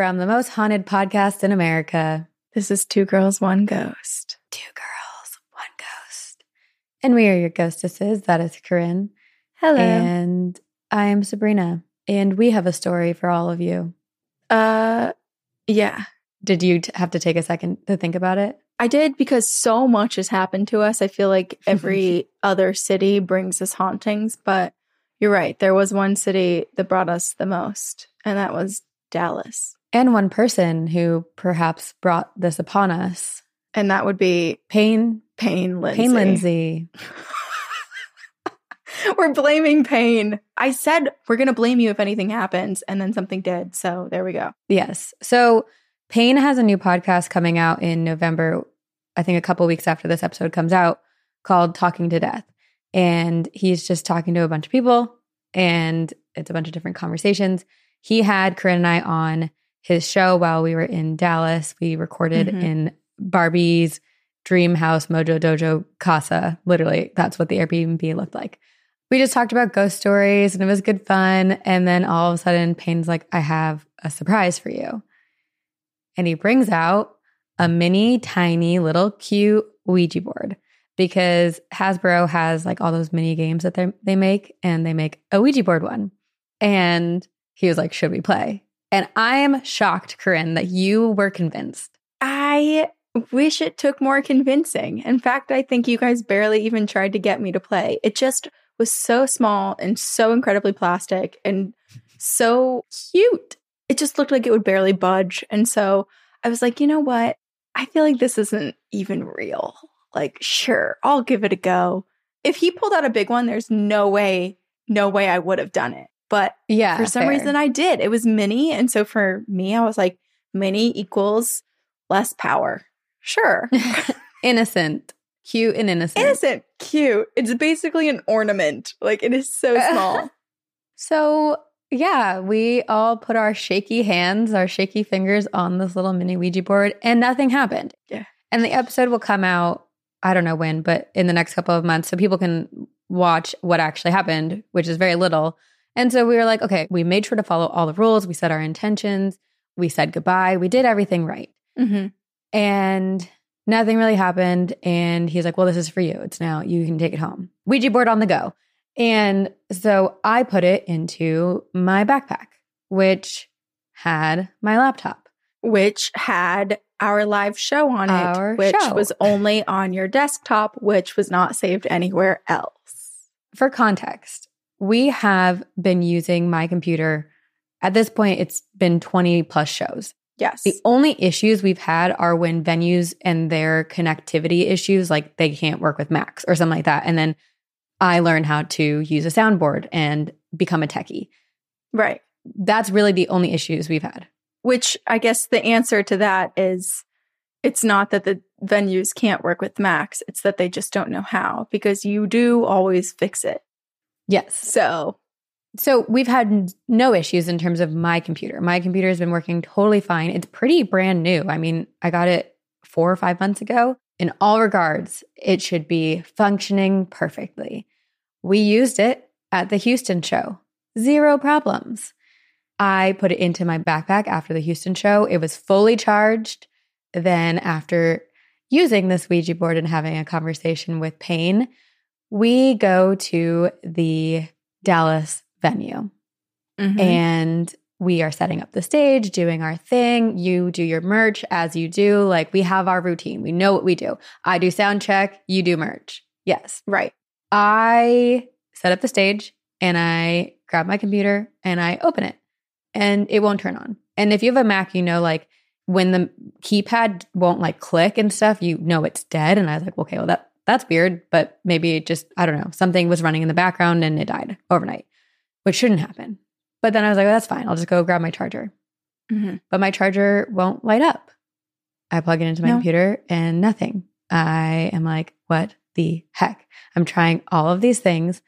from the most haunted podcast in America. This is Two Girls, One Ghost. Two girls, one ghost. And we are your ghostesses. That is Corinne. Hello. And I am Sabrina. And we have a story for all of you. uh, yeah, Did you t- have to take a second to think about it? I did because so much has happened to us. I feel like every other city brings us hauntings, but you're right. There was one city that brought us the most, and that was Dallas. And one person who perhaps brought this upon us And that would be Payne, Payne Lindsey. Payne Lindsey. we're blaming Payne. I said we're going to blame you if anything happens, and then something did. So there we go. Yes. So Payne has a new podcast coming out in November, I think a couple weeks after this episode comes out, called Talking to Death. And he's just talking to a bunch of people and it's a bunch of different conversations. He had Corinne and I on his show while we were in Dallas. We recorded Mhm. in Barbie's dream house, Mojo Dojo Casa. Literally, that's what the Airbnb looked like. We just talked about ghost stories and it was good fun. And then all of a sudden, Payne's like, I have a surprise for you. And he brings out a mini, tiny, little cute Ouija board because Hasbro has like all those mini games that they they make, and they make a Ouija board one. And he was like, "Should we play?" And I am shocked, Corinne, that you were convinced. I wish it took more convincing. In fact, I think you guys barely even tried to get me to play. It just was so small and so incredibly plastic and so cute. It just looked like it would barely budge. And so I was like, you know what? I feel like this isn't even real. Like, sure, I'll give it a go. If he pulled out a big one, there's no way, no way I would have done it. But Yeah, for some reason I did. It was mini. And so for me, I was like, mini equals less power. Sure. innocent, cute, and innocent. Innocent, cute. It's basically an ornament. Like it is so small. So yeah, we all put our shaky hands, our shaky fingers on this little mini Ouija board, and nothing happened. Yeah. And the episode will come out, I don't know when, but in the next couple of months, so people can watch what actually happened, which is very little. And so we were like, okay, we made sure to follow all the rules. We set our intentions. We said goodbye. We did everything right. hmm And nothing really happened. And he's like, well, this is for you. It's now, you can take it home. Ouija board on the go. And so I put it into my backpack, which had my laptop. Which had our live show on it, which show. was only on your desktop, which was not saved anywhere else. For context, we have been using my computer. At this point, it's been 20 plus shows. Yes. The only issues we've had are when venues and their connectivity issues, like they can't work with Macs or something like that. And then I learned how to use a soundboard and become a techie. right. That's really the only issues we've had. Which I guess the answer to that is it's not that the venues can't work with Macs, it's that they just don't know how because you do always fix it. Yes. So, So we've had no issues in terms of my computer. My computer has been working totally fine. It's pretty brand new. I mean, I got it four or five months ago. In all regards, it should be functioning perfectly. We used it at the Houston show, zero problems. I put it into my backpack after the Houston show. It was fully charged. Then, after using this Ouija board and having a conversation with Payne, we go to the Dallas venue mhm. and we are setting up the stage, doing our thing. You do your merch as you do. Like we have our routine. We know what we do. I do sound check, you do merch. Yes. right. I set up the stage and I grab my computer and I open it and it won't turn on. And if you have a Mac, you know, like when the keypad won't like click and stuff, you know it's dead. And I was like, okay, well that that's weird, but maybe it just I don't know something was running in the background and it died overnight, which shouldn't happen. But then I was like, oh, that's fine. I'll just go grab my charger. Mhm. But my charger won't light up. I plug it into my No. computer and nothing. I am like, what the heck? I'm trying all of these things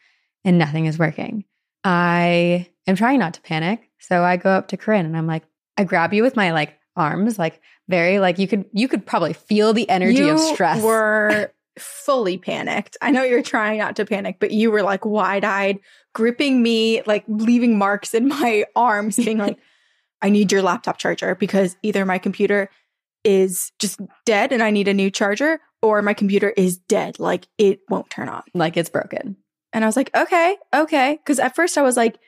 and nothing is working. I am trying not to panic. So I go up to Corinne and I'm like, I grab you with my like arms, like very like you could you could probably feel the energy you of stress. were fully panicked. I know you're trying not to panic, but you were like wide eyed, gripping me, like leaving marks in my arms, being like, I need your laptop charger because either my computer is just dead and I need a new charger, or my computer is dead. Like it won't turn on. Like it's broken. And I was like, okay, okay. Cause at first I was like,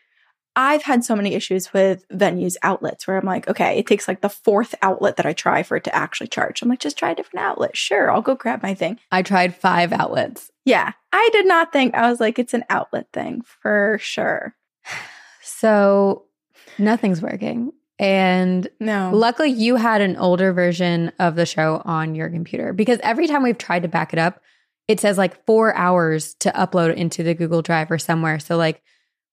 I've had so many issues with venues outlets where I'm like, okay, it takes like the fourth outlet that I try for it to actually charge. I'm like, just try a different outlet. Sure, I'll go grab my thing. I tried five outlets. Yeah, I did not think I was like, it's an outlet thing for sure. So nothing's working. And no, luckily you had an older version of the show on your computer because every time we've tried to back it up, it says like four hours to upload into the Google Drive or somewhere. So like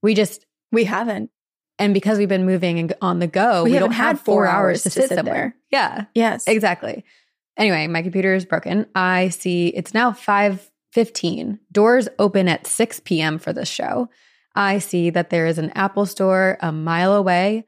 we just we haven't. And because we've been moving and on the go, we, we don't have four, four hours, hours, to, sit, sit somewhere. Yeah. Yes. Exactly. Anyway, my computer is broken. I see it's now 5:15. Doors open at 6 p.m. for this show. I see that there is an Apple store a mile away.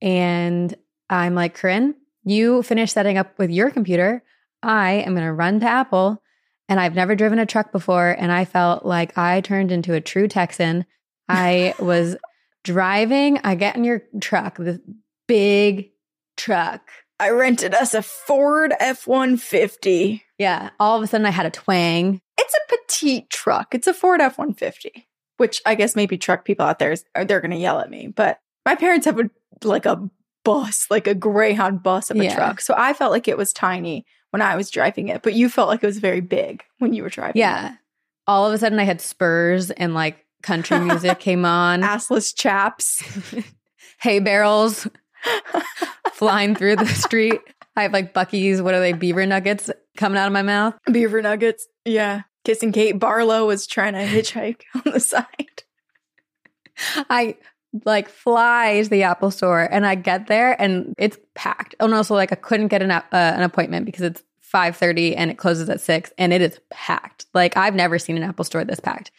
And I'm like, Corinne, you finish setting up with your computer. I am going to run to Apple. And I've never driven a truck before. And I felt like I turned into a true Texan. I was driving. I get in your truck, the big truck. I rented us a Ford F 150. Yeah. All of a sudden, I had a twang. It's a petite truck. It's a Ford F 150, which I guess maybe truck people out there, is, they're going to yell at me. But my parents have a, like a bus, like a Greyhound bus of a yeah. truck. So I felt like it was tiny when I was driving it, but you felt like it was very big when you were driving. Yeah. It. All of a sudden, I had spurs and like country music came on. Assless chaps, hay barrels flying through the street. I have like Buc-ee's, what are they, beaver nuggets coming out of my mouth? Beaver nuggets. Yeah. Kissing Kate Barlow was trying to hitchhike on the side. I like fly to the Apple store and I get there and it's packed. Oh no, so like I couldn't get an, uh, an appointment because it's 5.30 and it closes at 6 and it is packed. Like I've never seen an Apple store this packed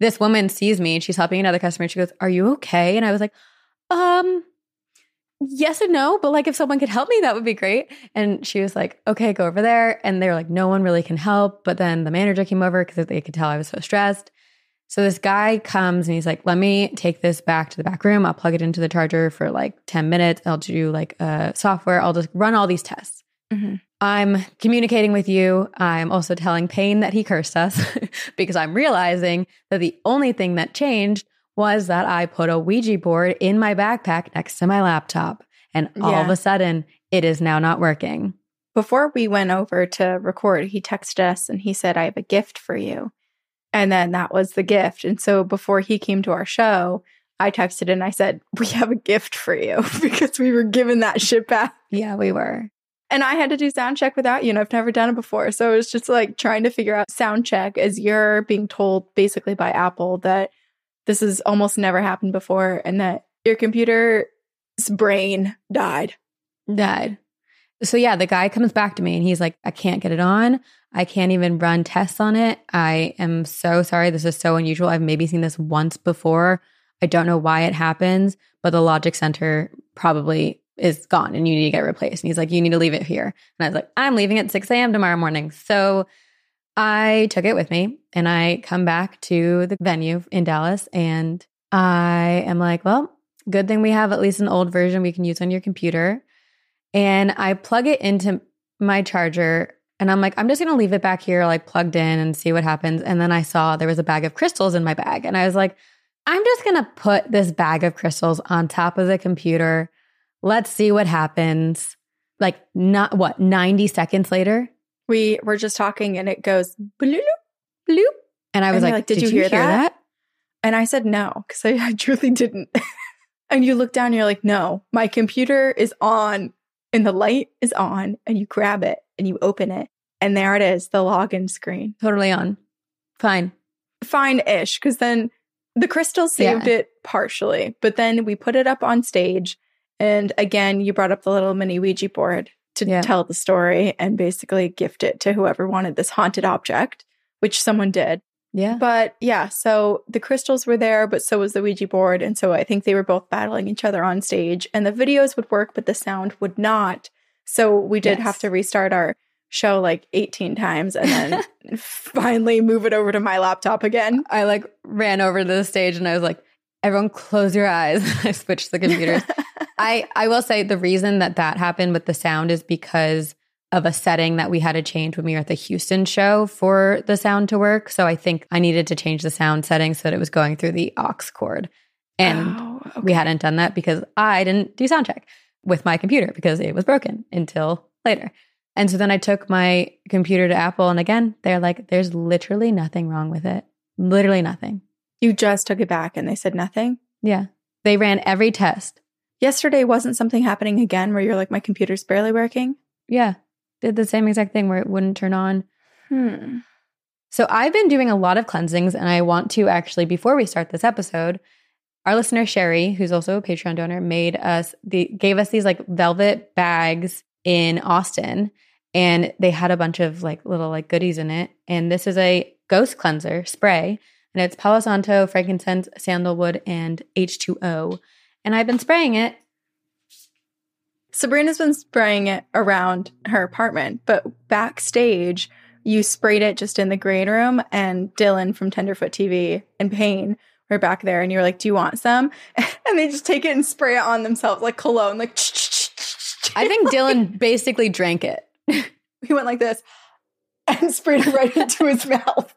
this woman sees me and she's helping another customer. And she goes, Are you okay? And I was like, Um, yes and no, but like if someone could help me, that would be great. And she was like, Okay, go over there. And they were like, No one really can help. But then the manager came over because they could tell I was so stressed. So this guy comes and he's like, Let me take this back to the back room. I'll plug it into the charger for like 10 minutes. I'll do like uh, software. I'll just run all these tests. Mm-hmm. I'm communicating with you. I'm also telling Payne that he cursed us because I'm realizing that the only thing that changed was that I put a Ouija board in my backpack next to my laptop. And all yeah. of a sudden, it is now not working. Before we went over to record, he texted us and he said, I have a gift for you. And then that was the gift. And so before he came to our show, I texted and I said, We have a gift for you because we were given that shit back. Yeah, we were. And I had to do sound check without you, and I've never done it before. So it was just like trying to figure out sound check as you're being told basically by Apple that this has almost never happened before and that your computer's brain died. Died. So yeah, the guy comes back to me and he's like, I can't get it on. I can't even run tests on it. I am so sorry. This is so unusual. I've maybe seen this once before. I don't know why it happens, but the Logic Center probably is gone and you need to get replaced. And he's like, you need to leave it here. And I was like, I'm leaving at 6 a.m. tomorrow morning. So I took it with me and I come back to the venue in Dallas and I am like, well, good thing we have at least an old version we can use on your computer. And I plug it into my charger and I'm like, I'm just going to leave it back here, like plugged in and see what happens. And then I saw there was a bag of crystals in my bag. And I was like, I'm just going to put this bag of crystals on top of the computer Let's see what happens. Like not what, 90 seconds later? We were just talking and it goes bloop, bloop. And I was and like, like, did, did you, you, hear, hear that? that? And I said no, because I, I truly didn't. and you look down and you're like, no, my computer is on and the light is on and you grab it and you open it. And there it is, the login screen. Totally on. Fine. Fine ish. Cause then the crystal saved yeah. it partially, but then we put it up on stage and again, you brought up the little mini Ouija board to yeah. tell the story and basically gift it to whoever wanted this haunted object, which someone did. Yeah. But yeah, so the crystals were there, but so was the Ouija board. And so I think they were both battling each other on stage. And the videos would work, but the sound would not. So we did yes. have to restart our show like 18 times and then finally move it over to my laptop again. I like ran over to the stage and I was like, everyone close your eyes. I switched the computers. I, I will say the reason that that happened with the sound is because of a setting that we had to change when we were at the Houston show for the sound to work. So I think I needed to change the sound setting so that it was going through the aux cord. And oh, okay. we hadn't done that because I didn't do sound check with my computer because it was broken until later. And so then I took my computer to Apple and again, they're like, there's literally nothing wrong with it. Literally nothing. You just took it back and they said nothing? Yeah. They ran every test. Yesterday wasn't something happening again where you're like, my computer's barely working? Yeah did the same exact thing where it wouldn't turn on. Hmm. So I've been doing a lot of cleansings, and I want to actually, before we start this episode, our listener Sherry, who's also a Patreon donor, made us the gave us these like velvet bags in Austin, and they had a bunch of like little like goodies in it. And this is a ghost cleanser spray, and it's Palo Santo, frankincense, sandalwood, and H2O. And I've been spraying it Sabrina's been spraying it around her apartment, but backstage, you sprayed it just in the green room, and Dylan from Tenderfoot TV and Payne were back there, and you were like, "Do you want some?" And they just take it and spray it on themselves like cologne, like. I think Dylan basically drank it. he went like this and sprayed it right into his mouth.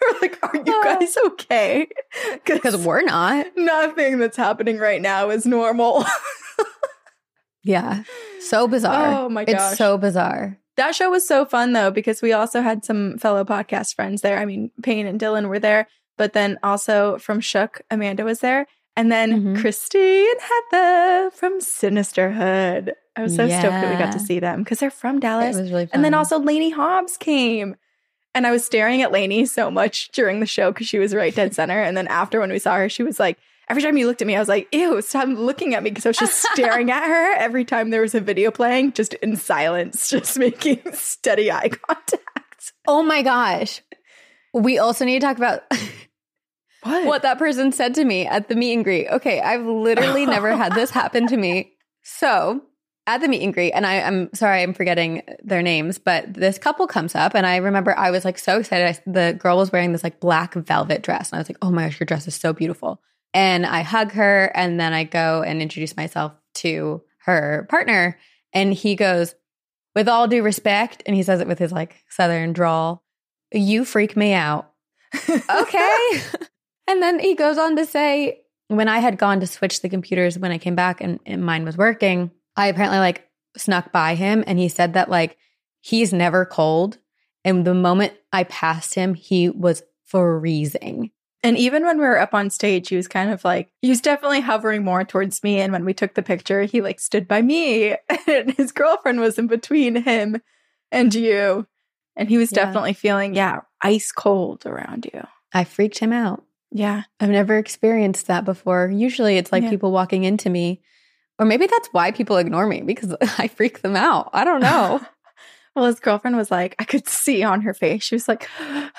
we're like, are you guys okay? Because we're not. Nothing that's happening right now is normal. yeah. So bizarre. Oh my gosh. It's so bizarre. That show was so fun though, because we also had some fellow podcast friends there. I mean, Payne and Dylan were there, but then also from Shook, Amanda was there. And then mm-hmm. Christy and Heather from Sinisterhood. I was so yeah. stoked that we got to see them because they're from Dallas. It was really fun. And then also Lainey Hobbs came. And I was staring at Lainey so much during the show because she was right dead center. And then after when we saw her, she was like, every time you looked at me, I was like, ew, stop looking at me because I was just staring at her every time there was a video playing, just in silence, just making steady eye contact. Oh my gosh. We also need to talk about what? what that person said to me at the meet and greet. Okay, I've literally never had this happen to me. So at the meet and greet, and I, am sorry, I'm forgetting their names, but this couple comes up, and I remember I was like so excited. I, the girl was wearing this like black velvet dress, and I was like, oh my gosh, your dress is so beautiful. And I hug her, and then I go and introduce myself to her partner, and he goes, with all due respect, and he says it with his like southern drawl, you freak me out. okay. and then he goes on to say, when I had gone to switch the computers when I came back and, and mine was working, I apparently like snuck by him and he said that like he's never cold. And the moment I passed him, he was freezing. And even when we were up on stage, he was kind of like, he was definitely hovering more towards me. And when we took the picture, he like stood by me. And his girlfriend was in between him and you. And he was yeah. definitely feeling, yeah, ice cold around you. I freaked him out. Yeah. I've never experienced that before. Usually it's like yeah. people walking into me or maybe that's why people ignore me because I freak them out. I don't know. well, his girlfriend was like, I could see on her face. She was like,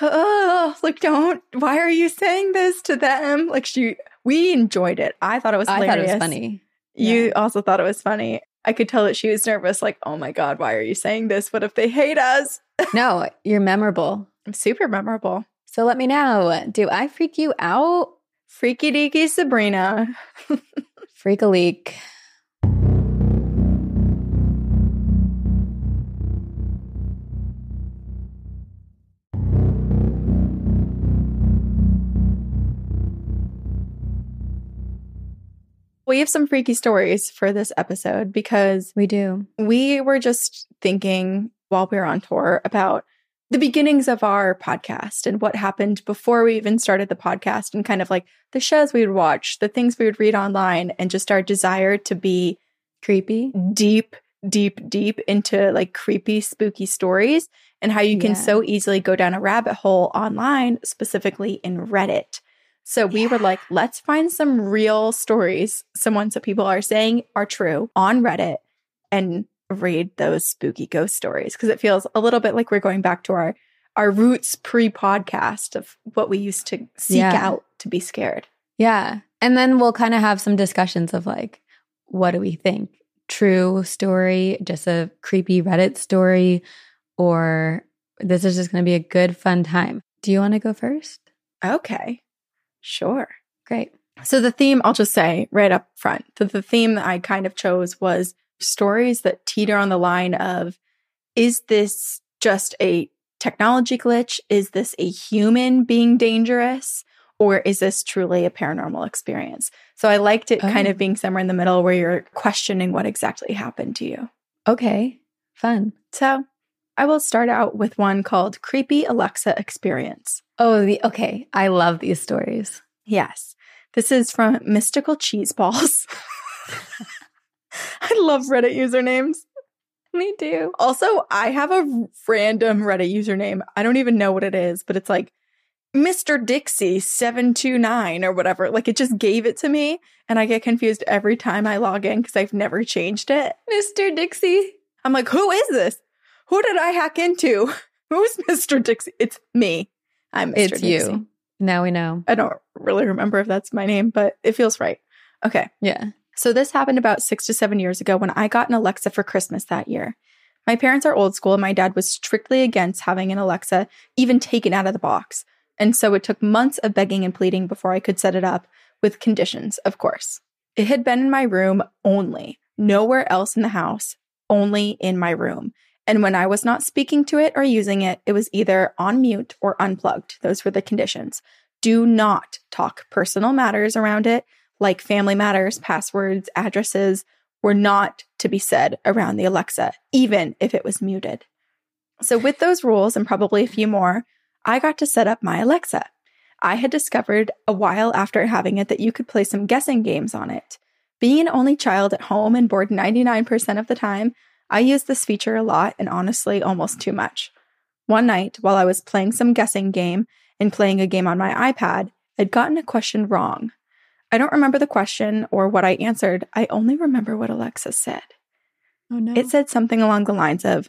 oh, like, don't, why are you saying this to them? Like, she, we enjoyed it. I thought it was hilarious. I thought it was funny. You yeah. also thought it was funny. I could tell that she was nervous, like, oh my God, why are you saying this? What if they hate us? no, you're memorable. I'm super memorable. So let me know. Do I freak you out? Freaky deaky Sabrina. Freak a leak. We have some freaky stories for this episode because we do. We were just thinking while we were on tour about the beginnings of our podcast and what happened before we even started the podcast and kind of like the shows we would watch, the things we would read online, and just our desire to be creepy, deep, deep, deep into like creepy, spooky stories and how you can yeah. so easily go down a rabbit hole online, specifically in Reddit. So we yeah. were like, let's find some real stories, some ones that people are saying are true on Reddit and read those spooky ghost stories because it feels a little bit like we're going back to our our roots pre-podcast of what we used to seek yeah. out to be scared. Yeah. And then we'll kind of have some discussions of like what do we think? true story, just a creepy Reddit story, or this is just going to be a good, fun time. Do you want to go first? Okay. Sure. Great. So the theme, I'll just say right up front, that the theme that I kind of chose was stories that teeter on the line of is this just a technology glitch? Is this a human being dangerous? Or is this truly a paranormal experience? So I liked it oh. kind of oh. being somewhere in the middle where you're questioning what exactly happened to you. Okay, fun. So I will start out with one called Creepy Alexa Experience. Oh, the okay. I love these stories. Yes. This is from Mystical Cheese Balls. I love Reddit usernames. Me too. Also, I have a random Reddit username. I don't even know what it is, but it's like Mr. Dixie 729 or whatever. Like it just gave it to me. And I get confused every time I log in because I've never changed it. Mr. Dixie. I'm like, who is this? Who did I hack into? Who's Mr. Dixie? It's me. I'm Mr. It's Dixie. you. Now we know. I don't really remember if that's my name, but it feels right. Okay. Yeah. So this happened about six to seven years ago when I got an Alexa for Christmas that year. My parents are old school and my dad was strictly against having an Alexa even taken out of the box. And so it took months of begging and pleading before I could set it up, with conditions, of course. It had been in my room only, nowhere else in the house, only in my room. And when I was not speaking to it or using it, it was either on mute or unplugged. Those were the conditions. Do not talk personal matters around it, like family matters, passwords, addresses, were not to be said around the Alexa, even if it was muted. So, with those rules and probably a few more, I got to set up my Alexa. I had discovered a while after having it that you could play some guessing games on it. Being an only child at home and bored 99% of the time, I use this feature a lot and honestly almost too much. One night, while I was playing some guessing game and playing a game on my iPad, I'd gotten a question wrong. I don't remember the question or what I answered. I only remember what Alexa said. Oh no. It said something along the lines of,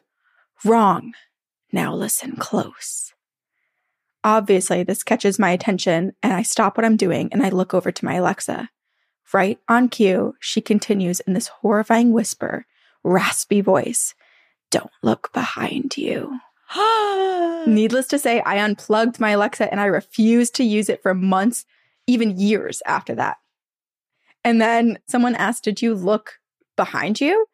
Wrong. Now listen close. Obviously, this catches my attention, and I stop what I'm doing and I look over to my Alexa. Right on cue, she continues in this horrifying whisper, raspy voice Don't look behind you. Needless to say, I unplugged my Alexa and I refused to use it for months, even years after that. And then someone asked, Did you look behind you?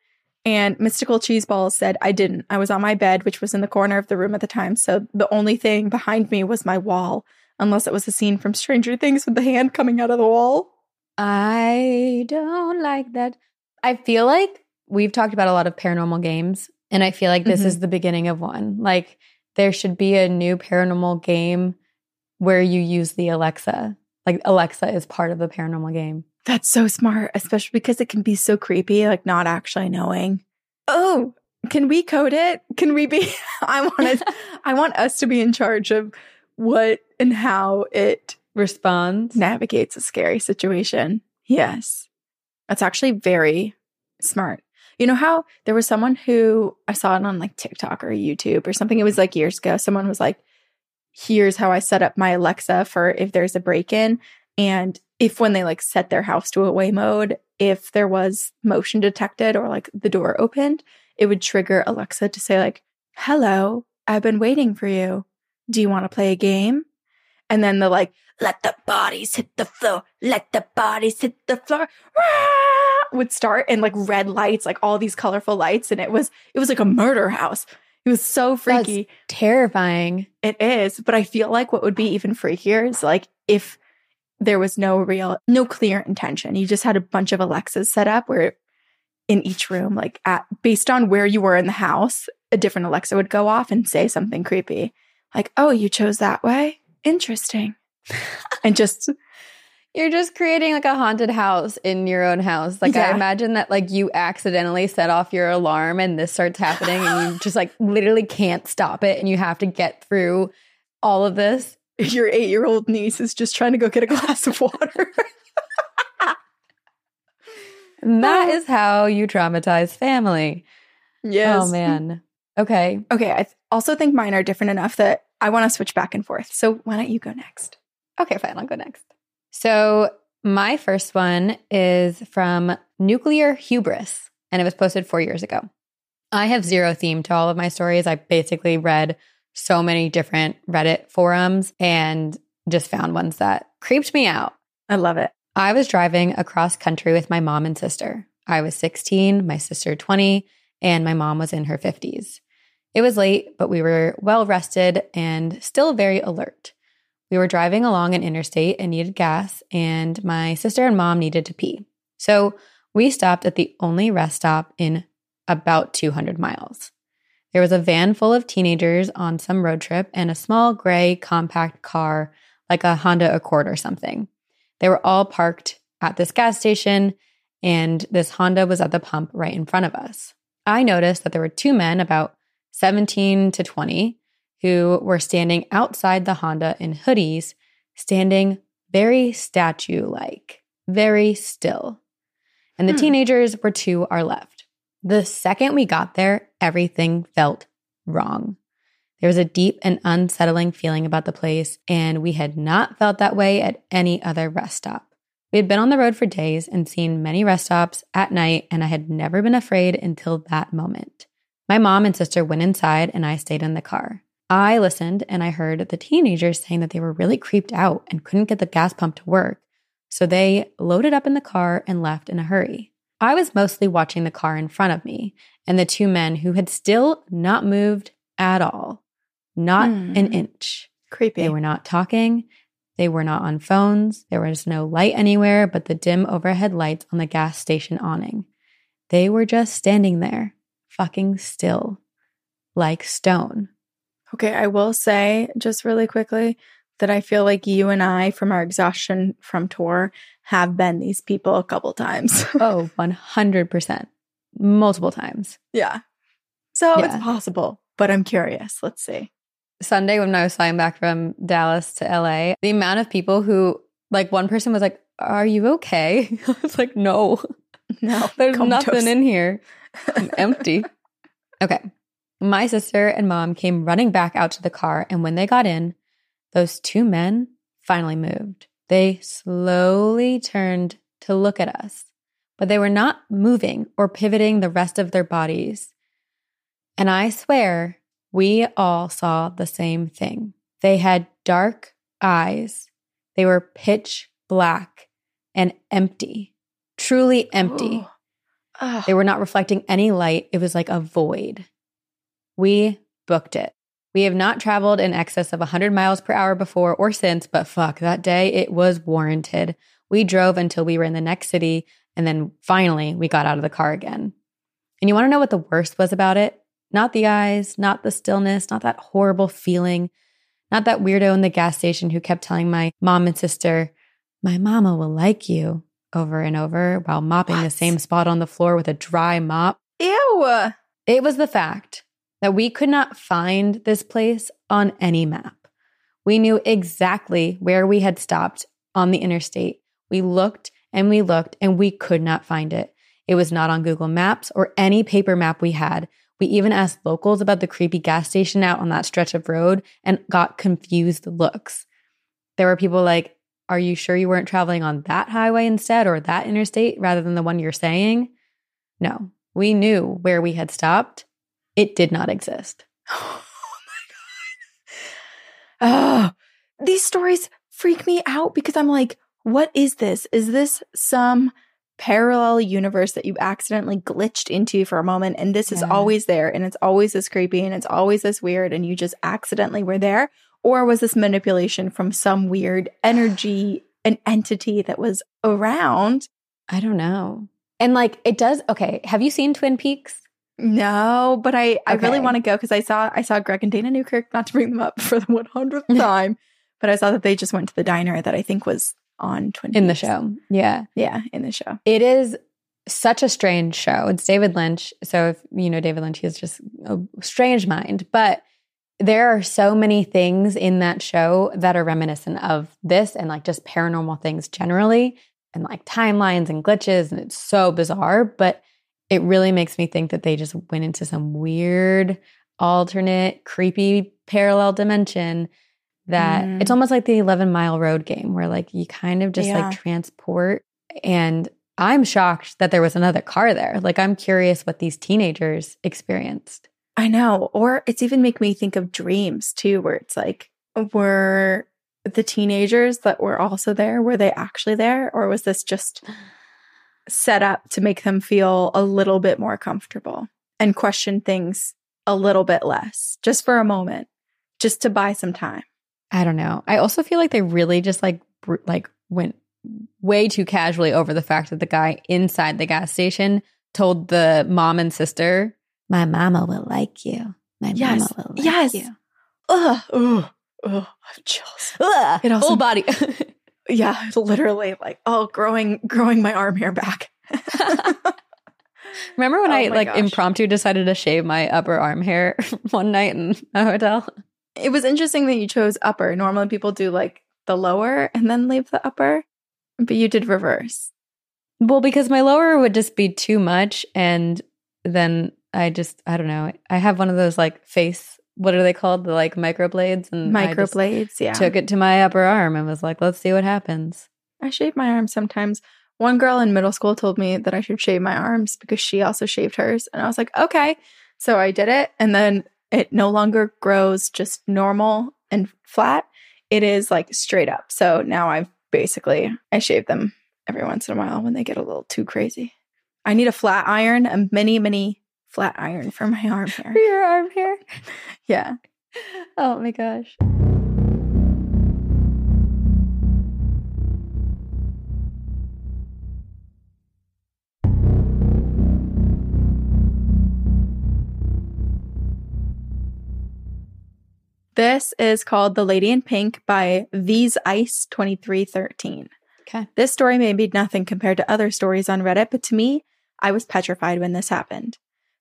And Mystical Cheese Balls said, I didn't. I was on my bed, which was in the corner of the room at the time. So the only thing behind me was my wall, unless it was a scene from Stranger Things with the hand coming out of the wall. I don't like that. I feel like we've talked about a lot of paranormal games, and I feel like this mm-hmm. is the beginning of one. Like, there should be a new paranormal game where you use the Alexa. Like, Alexa is part of the paranormal game. That's so smart, especially because it can be so creepy, like not actually knowing. Oh, can we code it? Can we be I want it I want us to be in charge of what and how it responds, navigates a scary situation. Yes. That's actually very smart. You know how there was someone who I saw it on like TikTok or YouTube or something. It was like years ago. Someone was like, here's how I set up my Alexa for if there's a break in. And if when they like set their house to away mode, if there was motion detected or like the door opened, it would trigger Alexa to say like, "Hello, I've been waiting for you. Do you want to play a game?" And then the like, "Let the bodies hit the floor. Let the bodies hit the floor." would start and like red lights, like all these colorful lights and it was it was like a murder house. It was so freaky. That's terrifying. It is, but I feel like what would be even freakier is like if there was no real, no clear intention. You just had a bunch of Alexas set up where in each room, like at based on where you were in the house, a different Alexa would go off and say something creepy. Like, oh, you chose that way? Interesting. and just you're just creating like a haunted house in your own house. Like yeah. I imagine that like you accidentally set off your alarm and this starts happening and you just like literally can't stop it and you have to get through all of this your eight year old niece is just trying to go get a glass of water. and that oh. how you traumatize family. Oh, yes. Oh, man. Okay. Okay. I th- also think mine are different enough that I want to switch back and forth. So why don't you go next? Okay, fine. I'll go next. So my first one is from Nuclear Hubris. and it was posted four years ago. I have zero theme to all of my stories. I basically read so many different Reddit forums and just found ones that creeped me out. I love it. I was driving across country with my mom and sister. I was 16, my sister 20, and my mom was in her 50s. It was late, but we were well rested and still very alert. We were driving along an interstate and needed gas, and my sister and mom needed to pee. So we stopped at the only rest stop in about 200 miles. There was a van full of teenagers on some road trip and a small gray compact car, like a Honda Accord or something. They were all parked at this gas station, and this Honda was at the pump right in front of us. I noticed that there were two men, about 17 to 20, who were standing outside the Honda in hoodies, standing very statue like, very still. And the hmm. teenagers were to our left. The second we got there, everything felt wrong. There was a deep and unsettling feeling about the place, and we had not felt that way at any other rest stop. We had been on the road for days and seen many rest stops at night, and I had never been afraid until that moment. My mom and sister went inside, and I stayed in the car. I listened and I heard the teenagers saying that they were really creeped out and couldn't get the gas pump to work. So they loaded up in the car and left in a hurry. I was mostly watching the car in front of me and the two men who had still not moved at all, not mm. an inch. Creepy. They were not talking. They were not on phones. There was no light anywhere but the dim overhead lights on the gas station awning. They were just standing there, fucking still, like stone. Okay, I will say just really quickly that I feel like you and I, from our exhaustion from tour, have been these people a couple times. oh, 100%. Multiple times. Yeah. So yeah. it's possible, but I'm curious. Let's see. Sunday when I was flying back from Dallas to LA, the amount of people who, like, one person was like, Are you okay? I was like, No, no, there's nothing in here. I'm empty. Okay. My sister and mom came running back out to the car, and when they got in, those two men finally moved. They slowly turned to look at us, but they were not moving or pivoting the rest of their bodies. And I swear we all saw the same thing. They had dark eyes. They were pitch black and empty, truly empty. They were not reflecting any light. It was like a void. We booked it. We have not traveled in excess of 100 miles per hour before or since, but fuck, that day it was warranted. We drove until we were in the next city, and then finally we got out of the car again. And you want to know what the worst was about it? Not the eyes, not the stillness, not that horrible feeling, not that weirdo in the gas station who kept telling my mom and sister, My mama will like you over and over while mopping what? the same spot on the floor with a dry mop. Ew. It was the fact that we could not find this place on any map. We knew exactly where we had stopped on the interstate. We looked and we looked and we could not find it. It was not on Google Maps or any paper map we had. We even asked locals about the creepy gas station out on that stretch of road and got confused looks. There were people like, Are you sure you weren't traveling on that highway instead or that interstate rather than the one you're saying? No, we knew where we had stopped. It did not exist. Oh my God. Oh, these stories freak me out because I'm like, what is this? Is this some parallel universe that you accidentally glitched into for a moment and this is always there and it's always this creepy and it's always this weird and you just accidentally were there or was this manipulation from some weird energy an entity that was around i don't know and like it does okay have you seen twin peaks no but i i really want to go because i saw i saw greg and dana newkirk not to bring them up for the 100th time but i saw that they just went to the diner that i think was on Twin in the show. Yeah, yeah, in the show. It is such a strange show. It's David Lynch. So if you know David Lynch, he's just a strange mind, but there are so many things in that show that are reminiscent of this and like just paranormal things generally and like timelines and glitches and it's so bizarre, but it really makes me think that they just went into some weird alternate creepy parallel dimension that mm. it's almost like the 11 mile road game where like you kind of just yeah. like transport and I'm shocked that there was another car there. Like, I'm curious what these teenagers experienced. I know. Or it's even make me think of dreams too, where it's like, were the teenagers that were also there, were they actually there? Or was this just set up to make them feel a little bit more comfortable and question things a little bit less, just for a moment, just to buy some time? I don't know. I also feel like they really just like, like went way too casually over the fact that the guy inside the gas station told the mom and sister, "My mama will like you. My Yes. mama will like you. Yes. you." Ugh, ugh, ugh, I'm chills. Ugh, It also- whole body. Yeah, literally like, oh, growing, growing my arm hair back. Remember when Oh I like gosh. impromptu decided to shave my upper arm hair one night in a hotel? It was interesting that you chose upper. Normally people do like the lower and then leave the upper, but you did reverse. Well, because my lower would just be too much, and then I just I don't know. I have one of those like face. What are they called? The like microblades, and Microblades, yeah. Took it to my upper arm and was like, "Let's see what happens." I shave my arms sometimes. One girl in middle school told me that I should shave my arms because she also shaved hers. And I was like, okay. So I did it. And then it no longer grows just normal and flat. It is like straight up. So now I've basically, I shave them every once in a while when they get a little too crazy. I need a flat iron, a mini, mini flat iron for my arm hair. For your arm hair. Yeah. Oh my gosh. This is called The Lady in Pink by These Ice 2313. Okay. This story may be nothing compared to other stories on Reddit, but to me, I was petrified when this happened.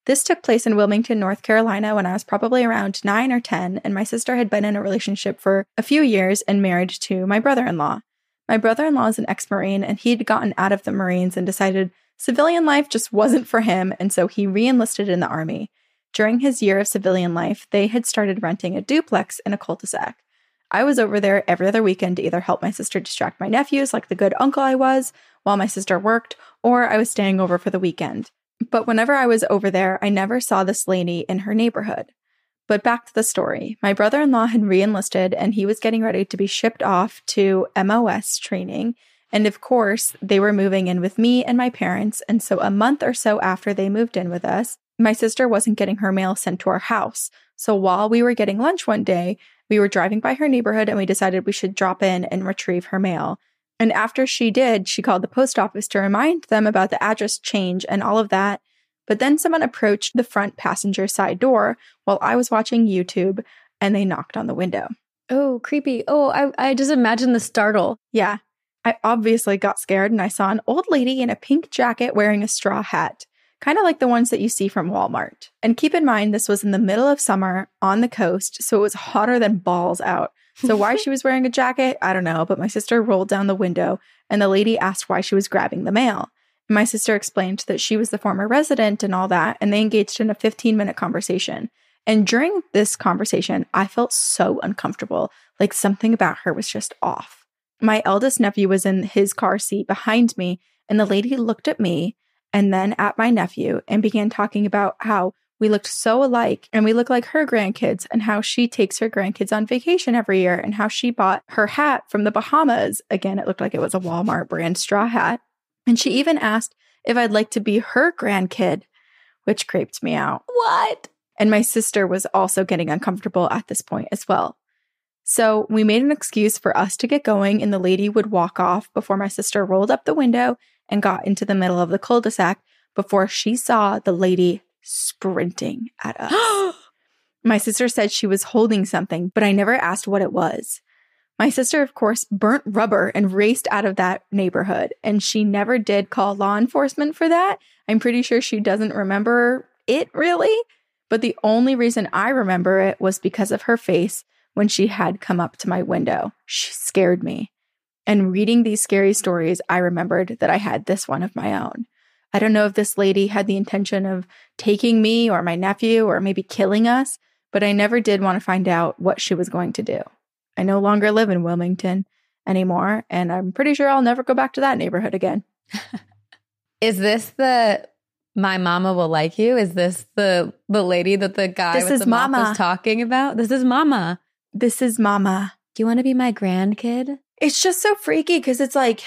This took place in Wilmington, North Carolina, when I was probably around 9 or 10, and my sister had been in a relationship for a few years and married to my brother in law. My brother in law is an ex Marine, and he'd gotten out of the Marines and decided civilian life just wasn't for him, and so he re enlisted in the Army. During his year of civilian life, they had started renting a duplex in a cul de sac. I was over there every other weekend to either help my sister distract my nephews, like the good uncle I was, while my sister worked, or I was staying over for the weekend. But whenever I was over there, I never saw this lady in her neighborhood. But back to the story. My brother in law had re enlisted and he was getting ready to be shipped off to MOS training. And of course, they were moving in with me and my parents. And so a month or so after they moved in with us, my sister wasn't getting her mail sent to our house. So while we were getting lunch one day, we were driving by her neighborhood and we decided we should drop in and retrieve her mail. And after she did, she called the post office to remind them about the address change and all of that. But then someone approached the front passenger side door while I was watching YouTube and they knocked on the window. Oh, creepy. Oh, I, I just imagine the startle. Yeah, I obviously got scared and I saw an old lady in a pink jacket wearing a straw hat, kind of like the ones that you see from Walmart. And keep in mind, this was in the middle of summer on the coast, so it was hotter than balls out. So, why she was wearing a jacket, I don't know, but my sister rolled down the window and the lady asked why she was grabbing the mail. My sister explained that she was the former resident and all that, and they engaged in a 15 minute conversation. And during this conversation, I felt so uncomfortable, like something about her was just off. My eldest nephew was in his car seat behind me, and the lady looked at me and then at my nephew and began talking about how we looked so alike and we look like her grandkids and how she takes her grandkids on vacation every year and how she bought her hat from the Bahamas. Again, it looked like it was a Walmart brand straw hat. And she even asked if I'd like to be her grandkid, which creeped me out. What? And my sister was also getting uncomfortable at this point as well. So we made an excuse for us to get going, and the lady would walk off before my sister rolled up the window and got into the middle of the cul de sac before she saw the lady sprinting at us. my sister said she was holding something, but I never asked what it was. My sister, of course, burnt rubber and raced out of that neighborhood, and she never did call law enforcement for that. I'm pretty sure she doesn't remember it really. But the only reason I remember it was because of her face when she had come up to my window. She scared me. And reading these scary stories, I remembered that I had this one of my own. I don't know if this lady had the intention of taking me or my nephew or maybe killing us, but I never did want to find out what she was going to do. I no longer live in Wilmington anymore, and I'm pretty sure I'll never go back to that neighborhood again. Is this the my mama will like you? Is this the the lady that the guy This with is the mop Mama. was talking about? This is mama. This is mama. Do you want to be my grandkid? It's just so freaky because it's like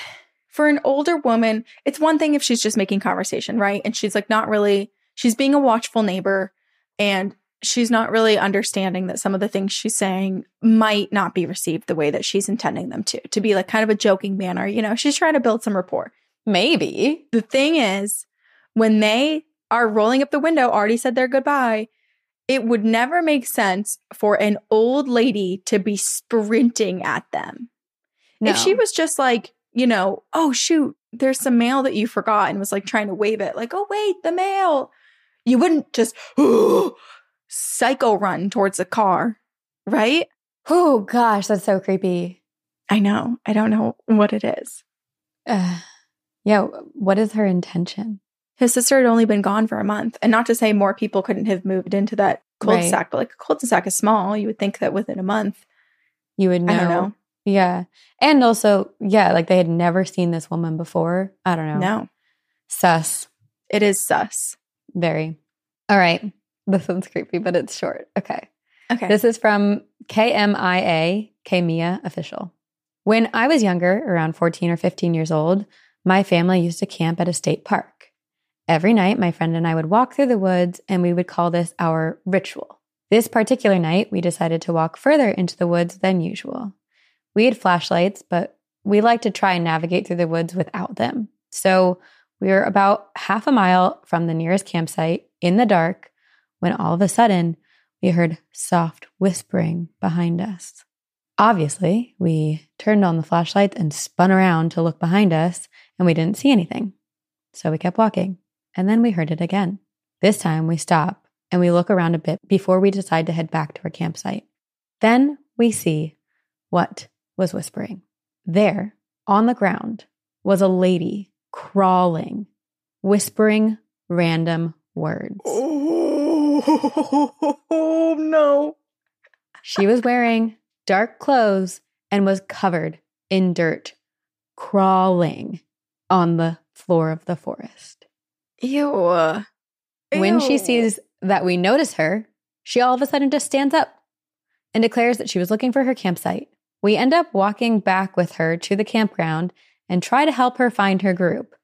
for an older woman, it's one thing if she's just making conversation, right? And she's like not really, she's being a watchful neighbor and she's not really understanding that some of the things she's saying might not be received the way that she's intending them to, to be like kind of a joking manner. You know, she's trying to build some rapport. Maybe. The thing is, when they are rolling up the window, already said their goodbye, it would never make sense for an old lady to be sprinting at them. If she was just like, you know, oh shoot, there's some mail that you forgot and was like trying to wave it, like, oh wait, the mail. You wouldn't just psycho run towards the car, right? Oh gosh, that's so creepy. I know. I don't know what it is. Uh, yeah, what is her intention? His sister had only been gone for a month. And not to say more people couldn't have moved into that cul-de-sac, but like a cul-de-sac is small. You would think that within a month. You would know. I don't know. Yeah. And also, yeah, like they had never seen this woman before. I don't know. No, Sus. it is sus. Very. All right. This one's creepy, but it's short. Okay. Okay. This is from KMIA, Kmia official. When I was younger, around 14 or 15 years old, my family used to camp at a state park. Every night, my friend and I would walk through the woods, and we would call this our ritual. This particular night, we decided to walk further into the woods than usual. We had flashlights, but we like to try and navigate through the woods without them. So we were about half a mile from the nearest campsite in the dark when all of a sudden we heard soft whispering behind us. Obviously, we turned on the flashlights and spun around to look behind us, and we didn't see anything. So we kept walking, and then we heard it again. This time we stop and we look around a bit before we decide to head back to our campsite. Then we see what was whispering. There, on the ground, was a lady crawling, whispering random words. Oh, no. She was wearing dark clothes and was covered in dirt, crawling on the floor of the forest. Ew. When she sees that we notice her, she all of a sudden just stands up and declares that she was looking for her campsite. We end up walking back with her to the campground and try to help her find her group.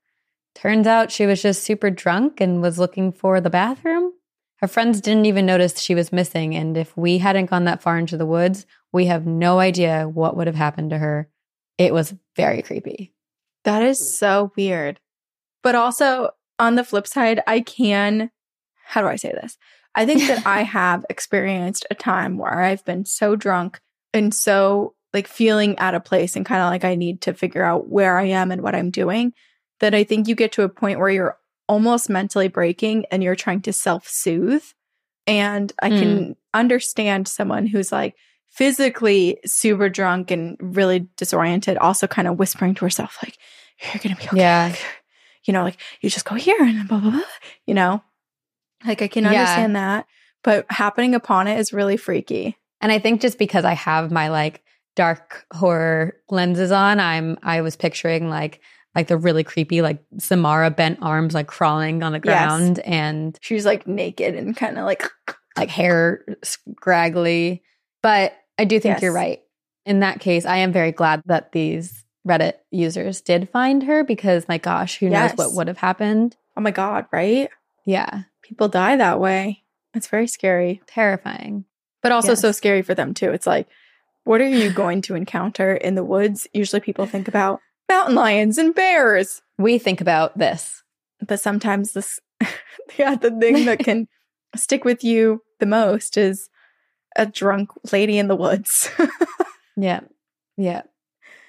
Turns out she was just super drunk and was looking for the bathroom. Her friends didn't even notice she was missing, and if we hadn't gone that far into the woods, we have no idea what would have happened to her. It was very creepy. That is so weird. But also, on the flip side, I can, how do I say this? I think that I have experienced a time where I've been so drunk and so like feeling out of place and kind of like I need to figure out where I am and what I'm doing that I think you get to a point where you're almost mentally breaking and you're trying to self soothe. And I can mm. understand someone who's like physically super drunk and really disoriented, also kind of whispering to herself, like, you're going to be okay. Yeah. Like, you know, like you just go here and blah, blah, blah, you know? Like I can Yeah. understand that, but happening upon it is really freaky. And I think just because I have my like dark horror lenses on, I'm I was picturing like like the really creepy like Samara bent arms like crawling on the Yes. ground and She's like naked and kind of like, like hair scraggly. But I do think you're right. In that case, I am very glad that these Reddit users did find her because my gosh, who knows what would have happened? oh my God, right? Yeah, People die that way. It's very scary, terrifying. but also so scary for them too. It's like, what are you going to encounter in the woods? Usually people think about mountain lions and bears, We think about this. but sometimes this, yeah, the thing that can stick with you the most is a drunk lady in the woods. Yeah. Yeah.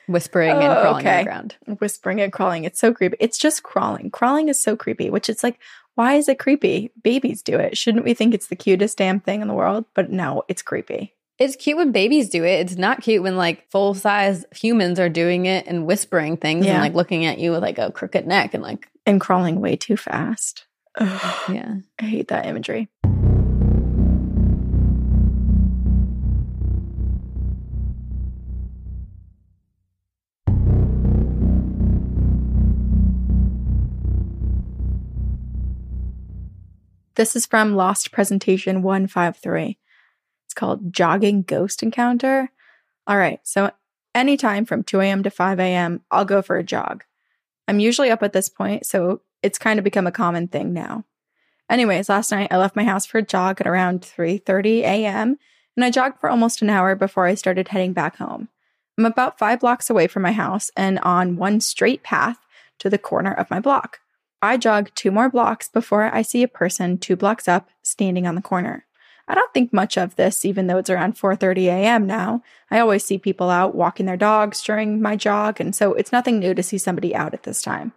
Whispering and Oh, crawling on okay. the ground. whispering and crawling. It's so creepy. It's just crawling. Crawling is so creepy, which it's like, why is it creepy? Babies do it. Shouldn't we think it's the cutest damn thing in the world? But no, it's creepy. It's cute when babies do it. It's not cute when like full size humans are doing it and whispering things Yeah. and like looking at you with like a crooked neck and like, And crawling way too fast. Ugh, yeah. I hate that imagery. This is from Lost Presentation 153. It's called Jogging Ghost Encounter. All right, so anytime from 2 a.m. to 5 a.m., I'll go for a jog. I'm usually up at this point, so it's kind of become a common thing now. Anyways, last night I left my house for a jog at around 3:30 a.m. and I jogged for almost an hour before I started heading back home. I'm about 5 blocks away from my house and on one straight path to the corner of my block. I jog two more blocks before I see a person 2 blocks up standing on the corner. I don't think much of this even though it's around 4:30 a.m. now. I always see people out walking their dogs during my jog and so it's nothing new to see somebody out at this time.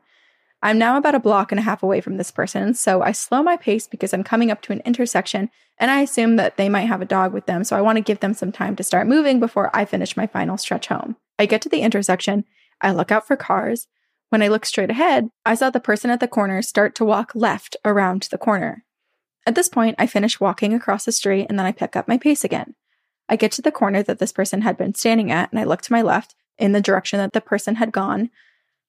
I'm now about a block and a half away from this person, so I slow my pace because I'm coming up to an intersection and I assume that they might have a dog with them, so I want to give them some time to start moving before I finish my final stretch home. I get to the intersection, I look out for cars. When I look straight ahead, I saw the person at the corner start to walk left around the corner. At this point, I finish walking across the street and then I pick up my pace again. I get to the corner that this person had been standing at and I look to my left in the direction that the person had gone.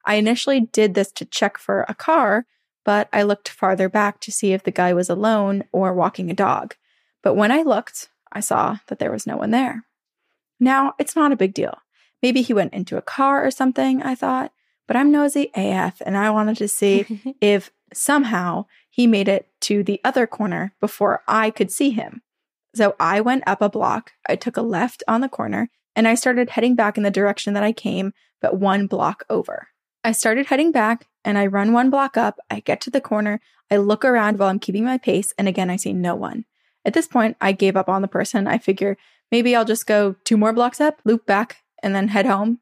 I initially did this to check for a car, but I looked farther back to see if the guy was alone or walking a dog. But when I looked, I saw that there was no one there. Now, it's not a big deal. Maybe he went into a car or something, I thought, but I'm nosy AF and I wanted to see if somehow he made it to the other corner before I could see him. So I went up a block, I took a left on the corner, and I started heading back in the direction that I came, but one block over. I started heading back and I run one block up. I get to the corner. I look around while I'm keeping my pace. And again, I see no one. At this point, I gave up on the person. I figure maybe I'll just go two more blocks up, loop back, and then head home.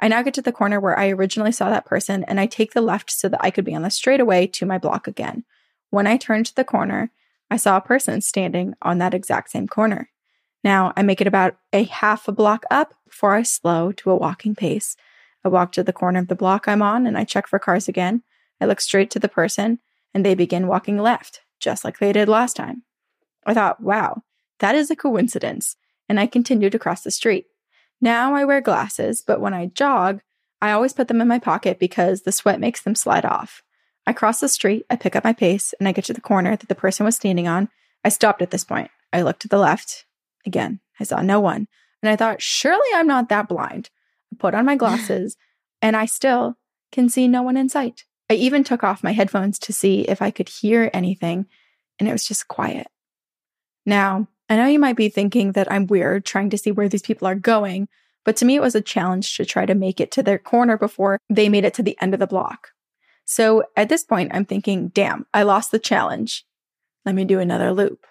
I now get to the corner where I originally saw that person and I take the left so that I could be on the straightaway to my block again. When I turned to the corner, I saw a person standing on that exact same corner. Now I make it about a half a block up before I slow to a walking pace I walk to the corner of the block I'm on and I check for cars again. I look straight to the person and they begin walking left, just like they did last time. I thought, wow, that is a coincidence. And I continued cross the street. Now I wear glasses, but when I jog, I always put them in my pocket because the sweat makes them slide off. I cross the street, I pick up my pace, and I get to the corner that the person was standing on. I stopped at this point. I looked to the left. Again, I saw no one. And I thought, surely I'm not that blind I put on my glasses, and I still can see no one in sight. I even took off my headphones to see if I could hear anything, and it was just quiet. Now, I know you might be thinking that I'm weird trying to see where these people are going, but to me, it was a challenge to try to make it to their corner before they made it to the end of the block. So at this point, I'm thinking, damn, I lost the challenge. Let me do another loop.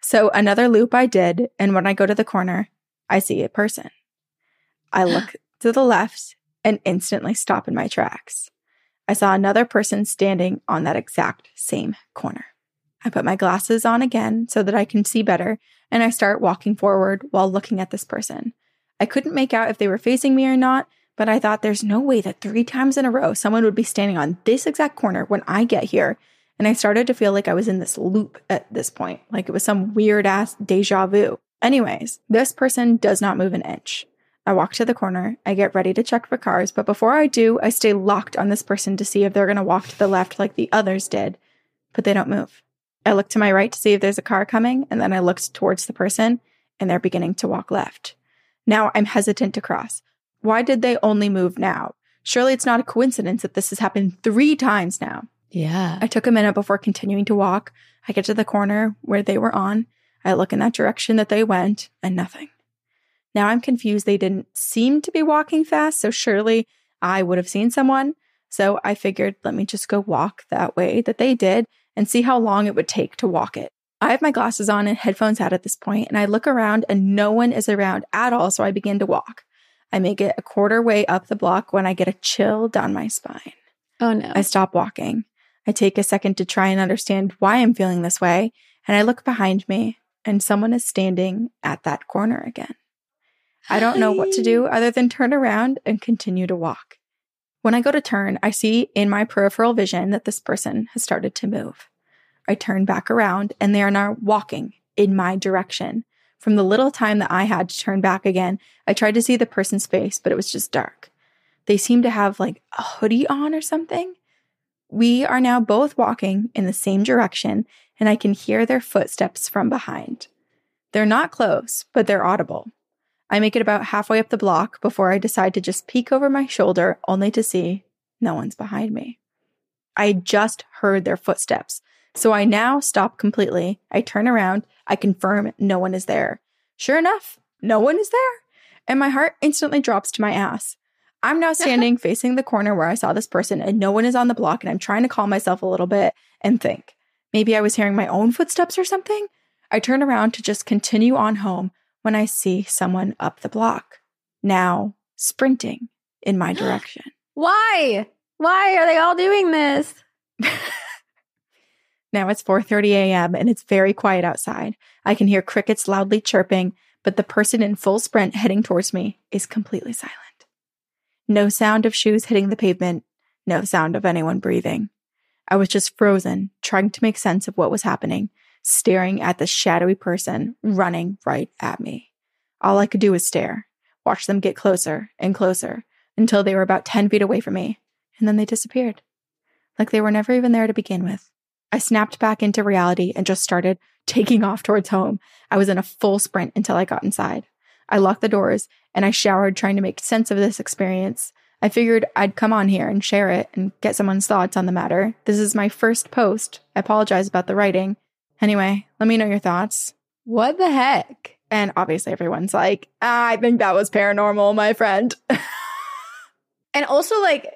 So another loop I did, and when I go to the corner, I see a person. I look to the left and instantly stop in my tracks. I saw another person standing on that exact same corner. I put my glasses on again so that I can see better, and I start walking forward while looking at this person. I couldn't make out if they were facing me or not, but I thought there's no way that three times in a row someone would be standing on this exact corner when I get here. And I started to feel like I was in this loop at this point, like it was some weird ass deja vu. Anyways, this person does not move an inch. I walk to the corner. I get ready to check for cars, but before I do, I stay locked on this person to see if they're going to walk to the left like the others did, but they don't move. I look to my right to see if there's a car coming, and then I look towards the person, and they're beginning to walk left. Now I'm hesitant to cross. Why did they only move now? Surely it's not a coincidence that this has happened three times now. Yeah. I took a minute before continuing to walk. I get to the corner where they were on. I look in that direction that they went, and nothing. Now I'm confused. They didn't seem to be walking fast, so surely I would have seen someone. So I figured, let me just go walk that way that they did and see how long it would take to walk it. I have my glasses on and headphones out at this point, and I look around and no one is around at all, so I begin to walk. I make it a quarter way up the block when I get a chill down my spine. Oh no. I stop walking. I take a second to try and understand why I'm feeling this way, and I look behind me, and someone is standing at that corner again. I don't know what to do other than turn around and continue to walk. When I go to turn, I see in my peripheral vision that this person has started to move. I turn back around and they are now walking in my direction. From the little time that I had to turn back again, I tried to see the person's face, but it was just dark. They seemed to have like a hoodie on or something. We are now both walking in the same direction, and I can hear their footsteps from behind. They're not close, but they're audible. I make it about halfway up the block before I decide to just peek over my shoulder, only to see no one's behind me. I just heard their footsteps, so I now stop completely. I turn around, I confirm no one is there. Sure enough, no one is there, and my heart instantly drops to my ass. I'm now standing facing the corner where I saw this person, and no one is on the block, and I'm trying to calm myself a little bit and think maybe I was hearing my own footsteps or something. I turn around to just continue on home when I see someone up the block, now sprinting in my direction. Why? Why are they all doing this? now it's 4:30 a.m. and it's very quiet outside. I can hear crickets loudly chirping, but the person in full sprint heading towards me is completely silent. No sound of shoes hitting the pavement, no sound of anyone breathing. I was just frozen, trying to make sense of what was happening, staring at the shadowy person running right at me. All I could do was stare, watch them get closer and closer until they were about 10 feet away from me, and then they disappeared. Like they were never even there to begin with. I snapped back into reality and just started taking off towards home. I was in a full sprint until I got inside. I locked the doors and I showered trying to make sense of this experience. I figured I'd come on here and share it and get someone's thoughts on the matter. This is my first post. I apologize about the writing. Anyway, let me know your thoughts. What the heck? And obviously, everyone's like, ah, I think that was paranormal, my friend. and also, like,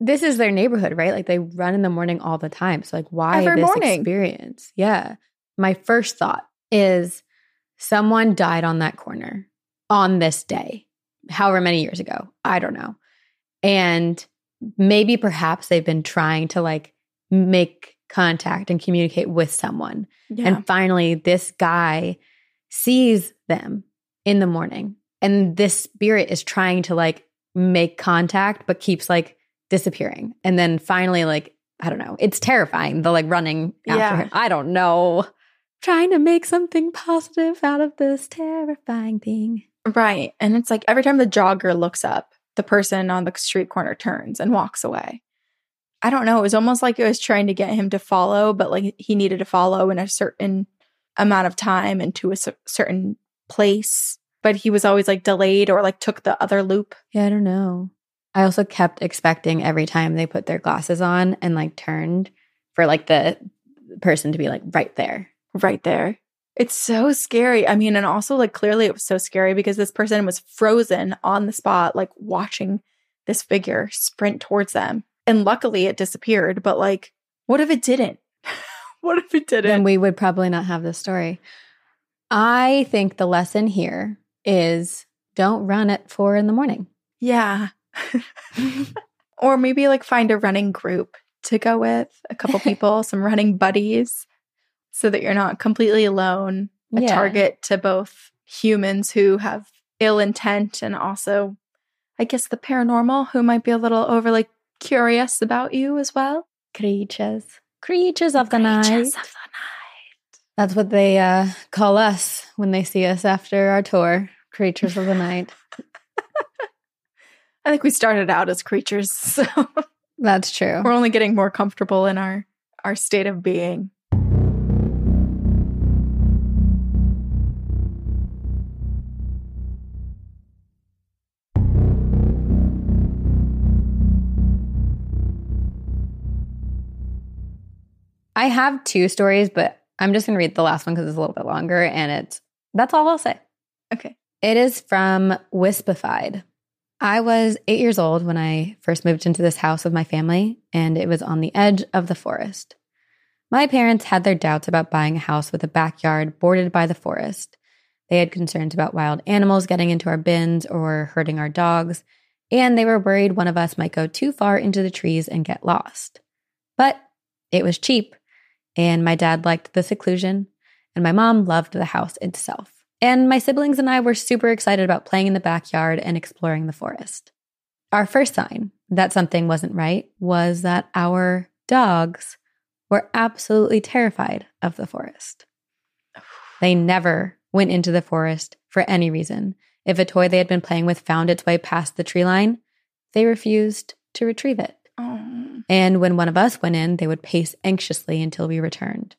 this is their neighborhood, right? Like, they run in the morning all the time. So, like, why Every this morning. experience? Yeah. My first thought is someone died on that corner on this day, however many years ago. I don't know. And maybe perhaps they've been trying to like make contact and communicate with someone. Yeah. And finally, this guy sees them in the morning. And this spirit is trying to like make contact, but keeps like disappearing. And then finally, like, I don't know, it's terrifying. The like running after Yeah. him. I don't know. Trying to make something positive out of this terrifying thing. Right. And it's like every time the jogger looks up, the person on the street corner turns and walks away. I don't know. It was almost like it was trying to get him to follow, but like he needed to follow in a certain amount of time and to a certain place. But he was always like delayed or like took the other loop. Yeah, I don't know. I also kept expecting every time they put their glasses on and like turned for like the person to be like right there. right there. It's so scary. I mean, and also like clearly it was so scary because this person was frozen on the spot, like watching this figure sprint towards them. And luckily it disappeared, but like, what if it didn't? what if it didn't? And we would probably not have this story. I think the lesson here is don't run at four in the morning. yeah. or maybe like find a running group to go with, a couple people, some running buddies, so that you're not completely alone. A Yeah. target to both humans who have ill intent and also, I guess, the paranormal who might be a little overly curious about you as well. Creatures. Creatures of the night. Creatures of the night. That's what they uh, call us when they see us after our tour. Creatures of the night. I think we started out as creatures, so That's true. we're only getting more comfortable in our our state of being. I have two stories, but I'm just going to read the last one because it's a little bit longer. And it's that's all I'll say. Okay. It is from Wispified. I was eight years old when I first moved into this house with my family, and it was on the edge of the forest. My parents had their doubts about buying a house with a backyard bordered by the forest. They had concerns about wild animals getting into our bins or hurting our dogs, and they were worried one of us might go too far into the trees and get lost. But it was cheap, and my dad liked the seclusion, and my mom loved the house itself. And my siblings and I were super excited about playing in the backyard and exploring the forest. Our first sign that something wasn't right was that our dogs were absolutely terrified of the forest. They never went into the forest for any reason. If a toy they had been playing with found its way past the tree line, they refused to retrieve it. Oh. And when one of us went in, they would pace anxiously until we returned.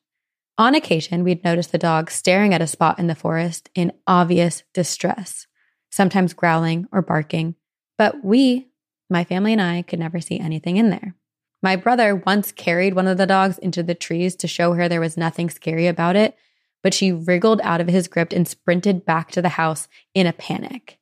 On occasion, we'd notice the dog staring at a spot in the forest in obvious distress, sometimes growling or barking. But we, my family and I, could never see anything in there. My brother once carried one of the dogs into the trees to show her there was nothing scary about it, but she wriggled out of his grip and sprinted back to the house in a panic.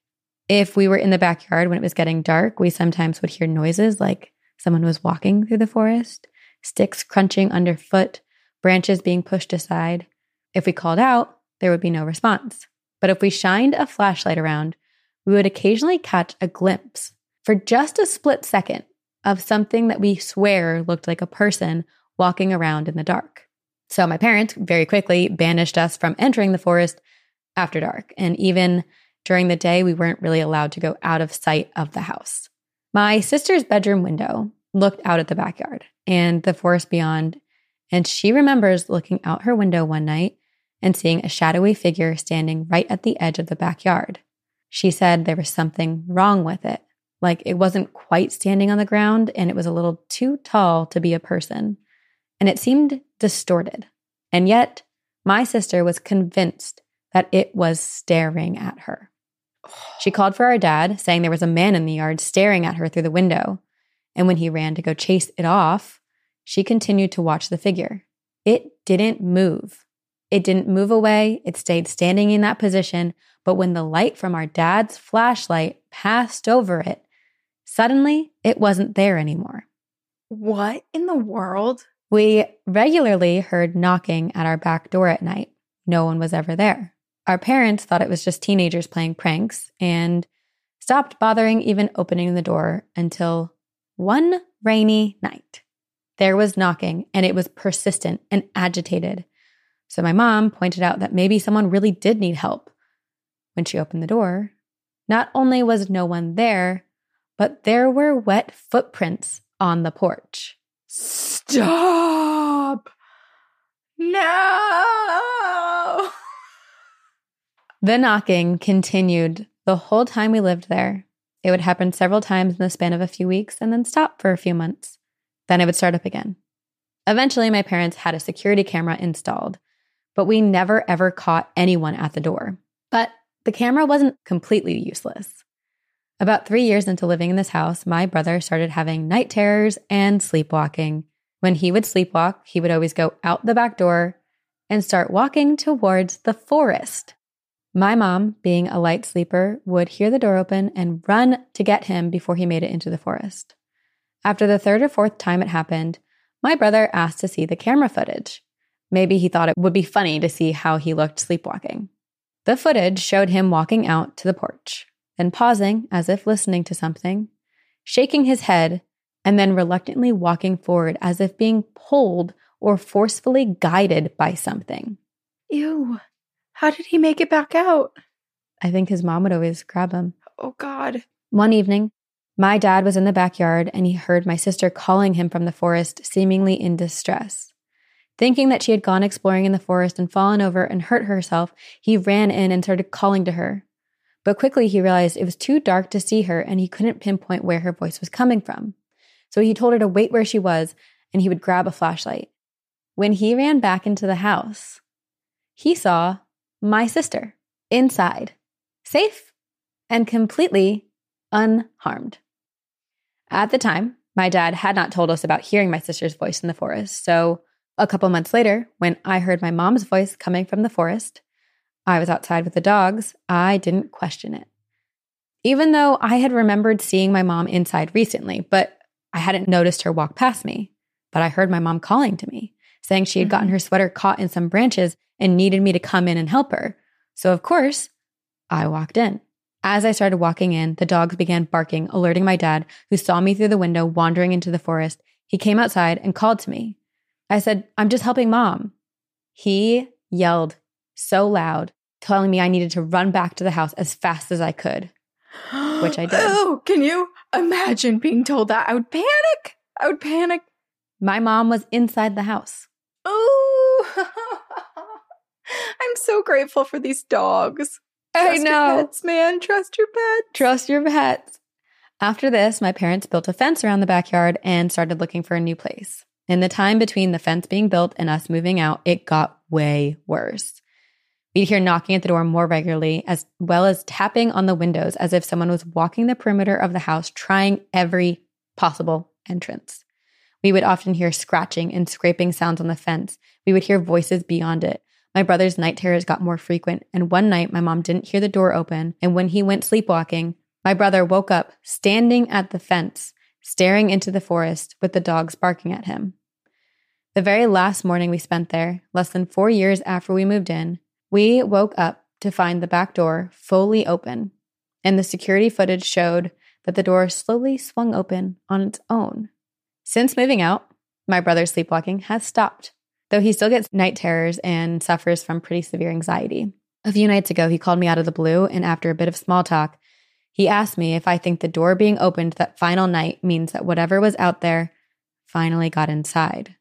If we were in the backyard when it was getting dark, we sometimes would hear noises like someone was walking through the forest, sticks crunching underfoot, branches being pushed aside. If we called out, there would be no response. But if we shined a flashlight around, we would occasionally catch a glimpse for just a split second of something that we swear looked like a person walking around in the dark. So my parents very quickly banished us from entering the forest after dark. And even during the day, we weren't really allowed to go out of sight of the house. My sister's bedroom window looked out at the backyard and the forest beyond. And she remembers looking out her window one night and seeing a shadowy figure standing right at the edge of the backyard. She said there was something wrong with it. Like it wasn't quite standing on the ground and it was a little too tall to be a person. And it seemed distorted. And yet, my sister was convinced that it was staring at her. She called for our dad, saying there was a man in the yard staring at her through the window. And when he ran to go chase it off, she continued to watch the figure. It didn't move. It didn't move away. It stayed standing in that position. But when the light from our dad's flashlight passed over it, Suddenly, it wasn't there anymore. What in the world? We regularly heard knocking at our back door at night. No one was ever there. Our parents thought it was just teenagers playing pranks and stopped bothering even opening the door until one rainy night. There was knocking and it was persistent and agitated. So my mom pointed out that maybe someone really did need help. When she opened the door, not only was no one there, but there were wet footprints on the porch. Stop! No! The knocking continued the whole time we lived there. It would happen several times in the span of a few weeks and then stop for a few months. Then I would start up again. Eventually, my parents had a security camera installed, but we never ever caught anyone at the door. But the camera wasn't completely useless. About three years into living in this house, my brother started having night terrors and sleepwalking. When he would sleepwalk, he would always go out the back door and start walking towards the forest. My mom, being a light sleeper, would hear the door open and run to get him before he made it into the forest. After the third or fourth time it happened, my brother asked to see the camera footage. Maybe he thought it would be funny to see how he looked sleepwalking. The footage showed him walking out to the porch then pausing as if listening to something, shaking his head, and then reluctantly walking forward as if being pulled or forcefully guided by something. Ew. How did he make it back out? I think his mom would always grab him. Oh, God. One evening, my dad was in the backyard and he heard my sister calling him from the forest, seemingly in distress. Thinking that she had gone exploring in the forest and fallen over and hurt herself, he ran in and started calling to her. But quickly he realized it was too dark to see her and he couldn't pinpoint where her voice was coming from. So he told her to wait where she was and he would grab a flashlight. When he ran back into the house, he saw my sister inside, safe and completely unharmed. At the time, my dad had not told us about hearing my sister's voice in the forest. So a couple months later, when I heard my mom's voice coming from the forest, I was outside with the dogs, I didn't question it. Even though I had remembered seeing my mom inside recently, but I hadn't noticed her walk past me. But I heard my mom calling to me, saying she had gotten mm-hmm. her sweater caught in some branches and needed me to come in and help her. So, of course, I walked in. As I started walking in, the dogs began barking, alerting my dad, who saw me through the window wandering into the forest. He came outside and called to me. I said, I'm just helping mom. He yelled so loud, telling me I needed to run back to the house as fast as I could, which I did. Oh, can you imagine being told that? I would panic. I would panic. My mom was inside the house. Oh, I'm so grateful for these dogs. Trust I know. pets, man. Trust your pets. Trust your pets. After this, my parents built a fence around the backyard and started looking for a new place. In the time between the fence being built and us moving out, it got way worse. We'd hear knocking at the door more regularly, as well as tapping on the windows as if someone was walking the perimeter of the house, trying every possible entrance. We would often hear scratching and scraping sounds on the fence. We would hear voices beyond it. My brother's night terrors got more frequent, and one night my mom didn't hear the door open, and when he went sleepwalking, my brother woke up standing at the fence, staring into the forest with the dogs barking at him. The very last morning we spent there, less than four years after we moved in, we woke up to find the back door fully open, and the security footage showed that the door slowly swung open on its own. Since moving out, my brother's sleepwalking has stopped, though he still gets night terrors and suffers from pretty severe anxiety. A few nights ago, he called me out of the blue, and after a bit of small talk, he asked me if I think the door being opened that final night means that whatever was out there finally got inside.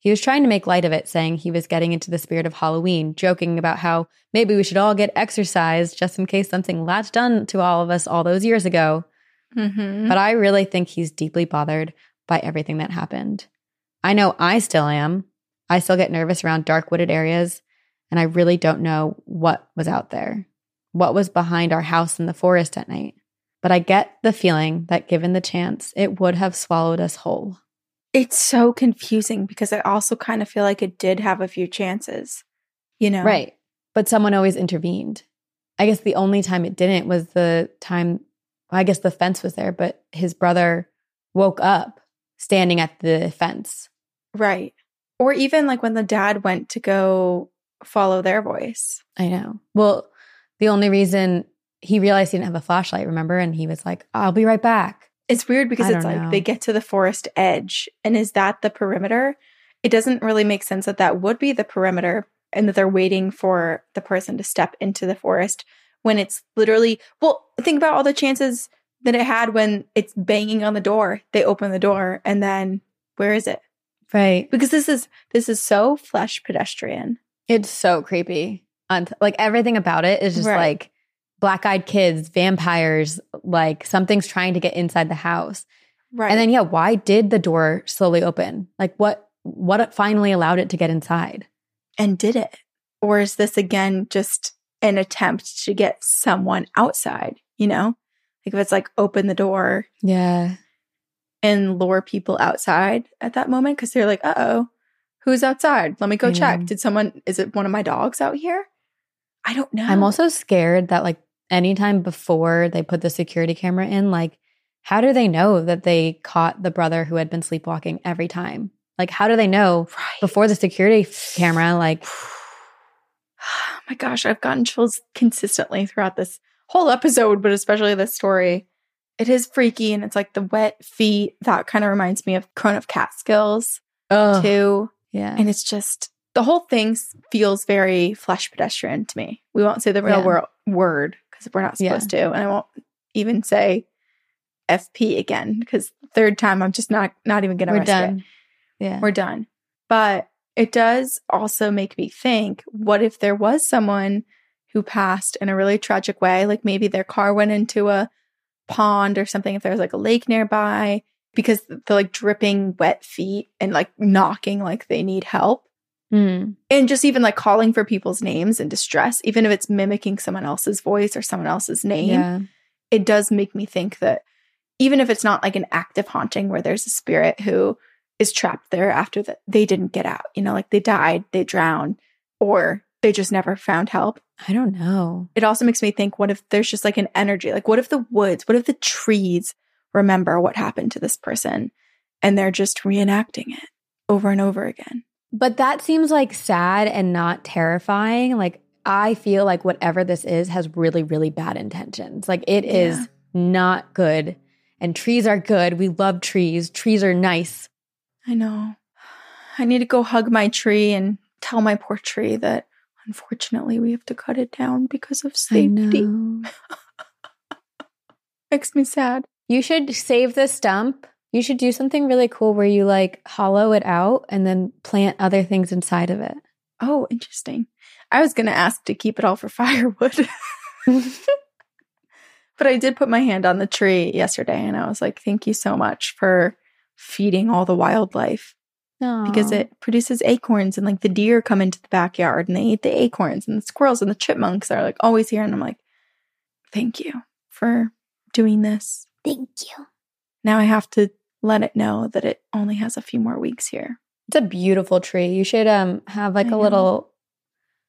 He was trying to make light of it, saying he was getting into the spirit of Halloween, joking about how maybe we should all get exorcised just in case something latched on to all of us all those years ago. Mm-hmm. But I really think he's deeply bothered by everything that happened. I know I still am. I still get nervous around dark wooded areas, and I really don't know what was out there, what was behind our house in the forest at night. But I get the feeling that given the chance, it would have swallowed us whole. it's so confusing because I also kind of feel like it did have a few chances, you know? Right. But someone always intervened. I guess the only time it didn't was the time, I guess the fence was there, but his brother woke up standing at the fence. Right. Or even like when the dad went to go follow their voice. I know. Well, the only reason he realized he didn't have a flashlight, remember? And he was like, I'll be right back. It's weird because I it's like know. they get to the forest edge. And is that the perimeter? It doesn't really make sense that that would be the perimeter and that they're waiting for the person to step into the forest when it's literally, well, think about all the chances that it had when it's banging on the door. They open the door and then where is it? Right. Because this is this is so flesh pedestrian. It's so creepy. Like everything about it is just Right. like black eyed kids, vampires, like something's trying to get inside the house. Right. And then yeah, why did the door slowly open? Like what what finally allowed it to get inside? and did it? Or is this again just an attempt to get someone outside? You know, like if it's like open the door Yeah. And lure people outside at that moment because they're like, uh oh, who's outside? Let me go I check. know. Did someone, is it one of my dogs out here? I don't know. I'm also scared that like anytime before they put the security camera in, like how do they know that they caught the brother who had been sleepwalking every time? Like how do they know right. before the security camera like Oh my gosh, I've gotten chills consistently throughout this whole episode, but especially this story. It is freaky and it's like the wet feet. That kind of reminds me of Crown of Catskills oh too. yeah. And it's just the whole thing feels very flesh pedestrian to me. We won't say the real Yeah. wor- word because we're not Yeah. supposed to. And I won't even say FP again because third time I'm just not not even gonna We're risk it. done. Yeah. We're done. But it does also make me think what if there was someone who passed in a really tragic way? Like maybe their car went into a pond or something, if there was like a lake nearby, because the like dripping wet feet and like knocking like they need help. Mm. And just even like calling for people's names in distress, even if it's mimicking someone else's voice or someone else's name Yeah. it does make me think that even if it's not like an active haunting where there's a spirit who is trapped there after that they didn't get out, you know, like they died, they drowned, or they just never found help. I don't know. It also makes me think what if there's just like an energy? Like, what if the woods, what if the trees remember what happened to this person and they're just reenacting it over and over again? But that seems like sad and not terrifying. Like I feel like whatever this is has really, really bad intentions. Like it is Yeah. not good. And trees are good. We love trees. Trees are nice. I know. I need to go hug my tree and tell my poor tree that unfortunately we have to cut it down because of I safety. know. Makes me sad. You should save the stump. You should do something really cool where you like hollow it out and then plant other things inside of it. Oh, interesting. I was going to ask to keep it all for firewood. But I did put my hand on the tree yesterday and I was like, thank you so much for feeding all the wildlife because it produces acorns and like the deer come into the backyard and they eat the acorns and the squirrels and the chipmunks are like always here. And I'm like, thank you for doing this. Thank you. Now I have to let it know that it only has a few more weeks here. It's a beautiful tree. You should um have like I a know. little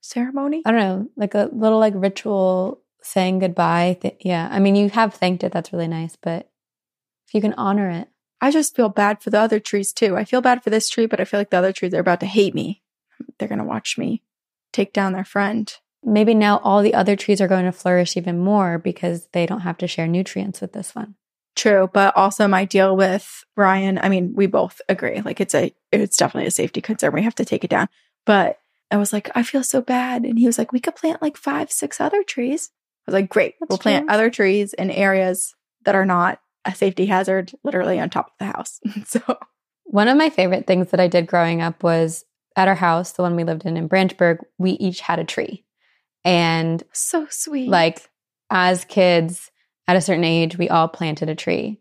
Ceremony? I don't know, like a little like ritual saying goodbye. Th- yeah. I mean, you have thanked it. That's really nice. But if you can honor it, I just feel bad for the other trees too. I feel bad for this tree, but I feel like the other trees are about to hate me. They're going to watch me take down their friend. maybe now all the other trees are going to flourish even more because they don't have to share nutrients with this one. True, but also my deal with Ryan, I mean, we both agree. Like it's a it's definitely a safety concern. We have to take it down. But I was like, I feel so bad. And he was like, we could plant like five, six other trees. I was like, great. That's we'll plant other trees in areas that are not a safety hazard, literally on top of the house. so One of my favorite things that I did growing up was at our house, the one we lived in in Branchburg, we each had a tree. And so sweet. like as kids at a certain age, we all planted a tree.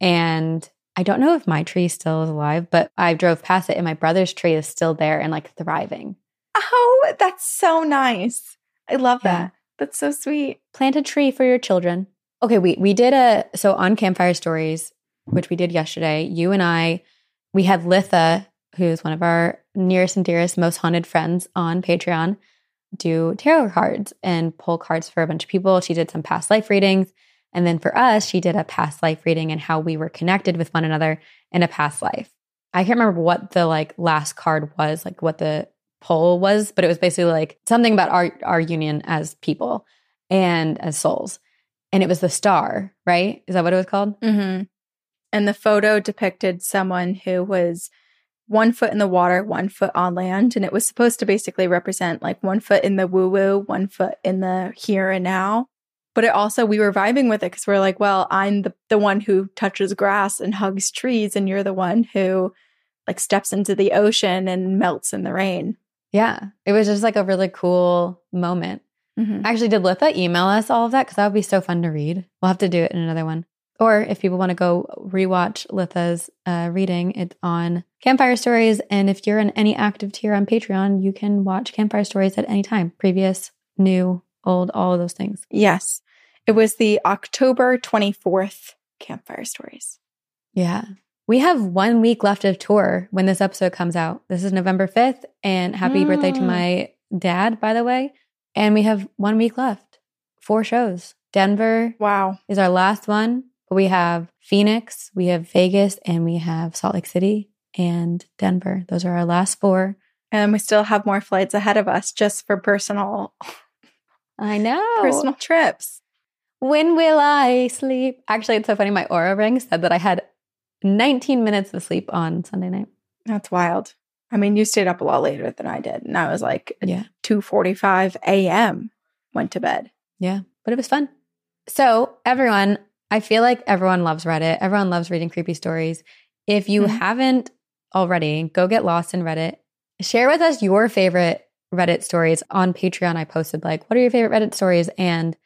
And I don't know if my tree still is alive, but I drove past it and my brother's tree is still there and like thriving. oh, that's so nice. I love Yeah. that. That's so sweet. Plant a tree for your children. Okay, we we did a so on Campfire Stories, which we did yesterday, you and I, we had Litha, who's one of our nearest and dearest, most haunted friends on Patreon, do tarot cards and pull cards for a bunch of people. She did some past life readings. And then for us, she did a past life reading and how we were connected with one another in a past life. I can't remember what the like last card was, like what the poll was, but it was basically like something about our our union as people and as souls. And it was the star, right? Is that what it was called? Mm-hmm. And the photo depicted someone who was one foot in the water, one foot on land. And it was supposed to basically represent like one foot in the woo woo, one foot in the here and now. But it also, we were vibing with it because we're like, well, I'm the, the one who touches grass and hugs trees, and you're the one who like steps into the ocean and melts in the rain. Yeah. It was just like a really cool moment. Mhm. Actually, did Litha email us all of that? Because that would be so fun to read. We'll have to do it in another one. Or if people want to go rewatch Litha's uh, reading, it's on Campfire Stories. And if you're in any active tier on Patreon, you can watch Campfire Stories at any time previous, new, old, all of those things. Yes. It was the October 24th Campfire Stories. Yeah. We have one week left of tour when this episode comes out. This is November 5th. And happy birthday to Mm. my dad, by the way. And we have one week left. Four shows. Denver Wow. is our last one. But we have Phoenix, we have Vegas, and we have Salt Lake City and Denver. Those are our last four. And we still have more flights ahead of us just for personal I know. personal trips. When will I sleep? Actually, it's so funny. My Oura ring said that I had 19 minutes of sleep on Sunday night. That's wild. I mean, you stayed up a lot later than I did, and I was like Yeah. 2:45 a.m. went to bed. Yeah, but it was fun. So, everyone, I feel like everyone loves Reddit. Everyone loves reading creepy stories. If you Mhm. haven't already, go get lost in Reddit. Share with us your favorite Reddit stories on Patreon. I posted, like, what are your favorite Reddit stories? And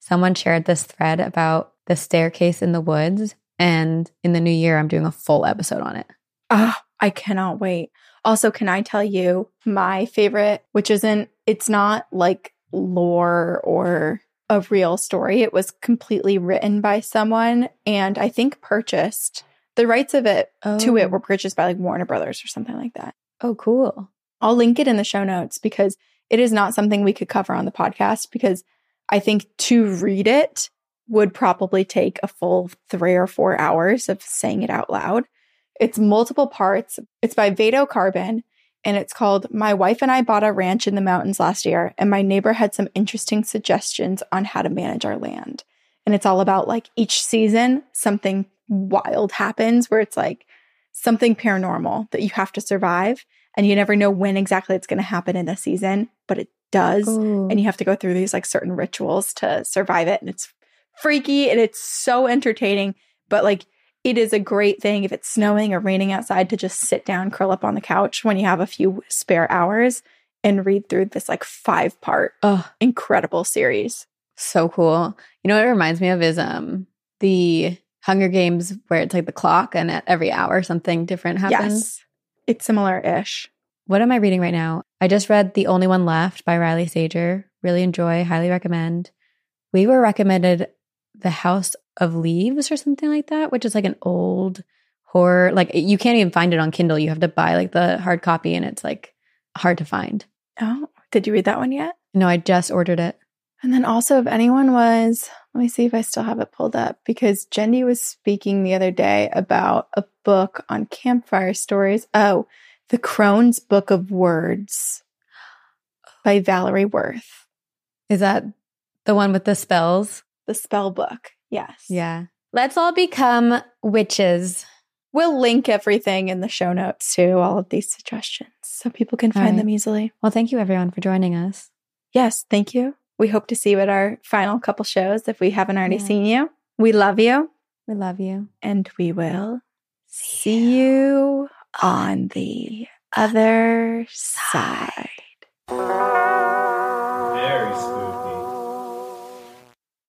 someone shared this thread about the staircase in the woods. And in the new year, I'm doing a full episode on it. Ah, I cannot wait. Also, can I tell you my favorite, which isn't, it's not like lore or a real story. It was completely written by someone and I think purchased. The rights of it to it were oh. purchased by like Warner Brothers or something like that. Oh, cool. I'll link it in the show notes because it is not something we could cover on the podcast because I think to read it would probably take a full three or four hours of saying it out loud. It's multiple parts. It's by Vado Carbon and it's called My Wife and I Bought a Ranch in the Mountains Last Year, and my neighbor had some interesting suggestions on how to manage our land. And it's all about like each season, something wild happens where it's like something paranormal that you have to survive and you never know when exactly it's going to happen in a season, but it does. Ooh. And you have to go through these like certain rituals to survive it. And it's freaky and it's so entertaining. But like it is a great thing if it's snowing or raining outside to just sit down, curl up on the couch when you have a few spare hours and read through this like five part oh, incredible series. So cool. You know what it reminds me of is um the Hunger Games where it's like the clock and at every hour something different happens. Yes. It's similar ish. What am I reading right now? I just read The Only One Left by Riley Sager. Really enjoy, highly recommend. We were recommended The House of Leaves or something like that, which is like an old horror. Like you can't even find it on Kindle. You have to buy like the hard copy and it's like hard to find. Oh, did you read that one yet? No, I just ordered it. And then also, if anyone was, let me see if I still have it pulled up because Jendi was speaking the other day about a book on campfire stories. Oh, The Crone's Book of Words by Valerie Worth. Is that the one with the spells? The spell book. Yes. Yeah. Let's all become witches. We'll link everything in the show notes to all of these suggestions so people can All find right. them easily. Well, thank you everyone for joining us. Yes, thank you. We hope to see you at our final couple shows if we haven't already Yeah. seen you. We love you We love you. and we will see you on the other side.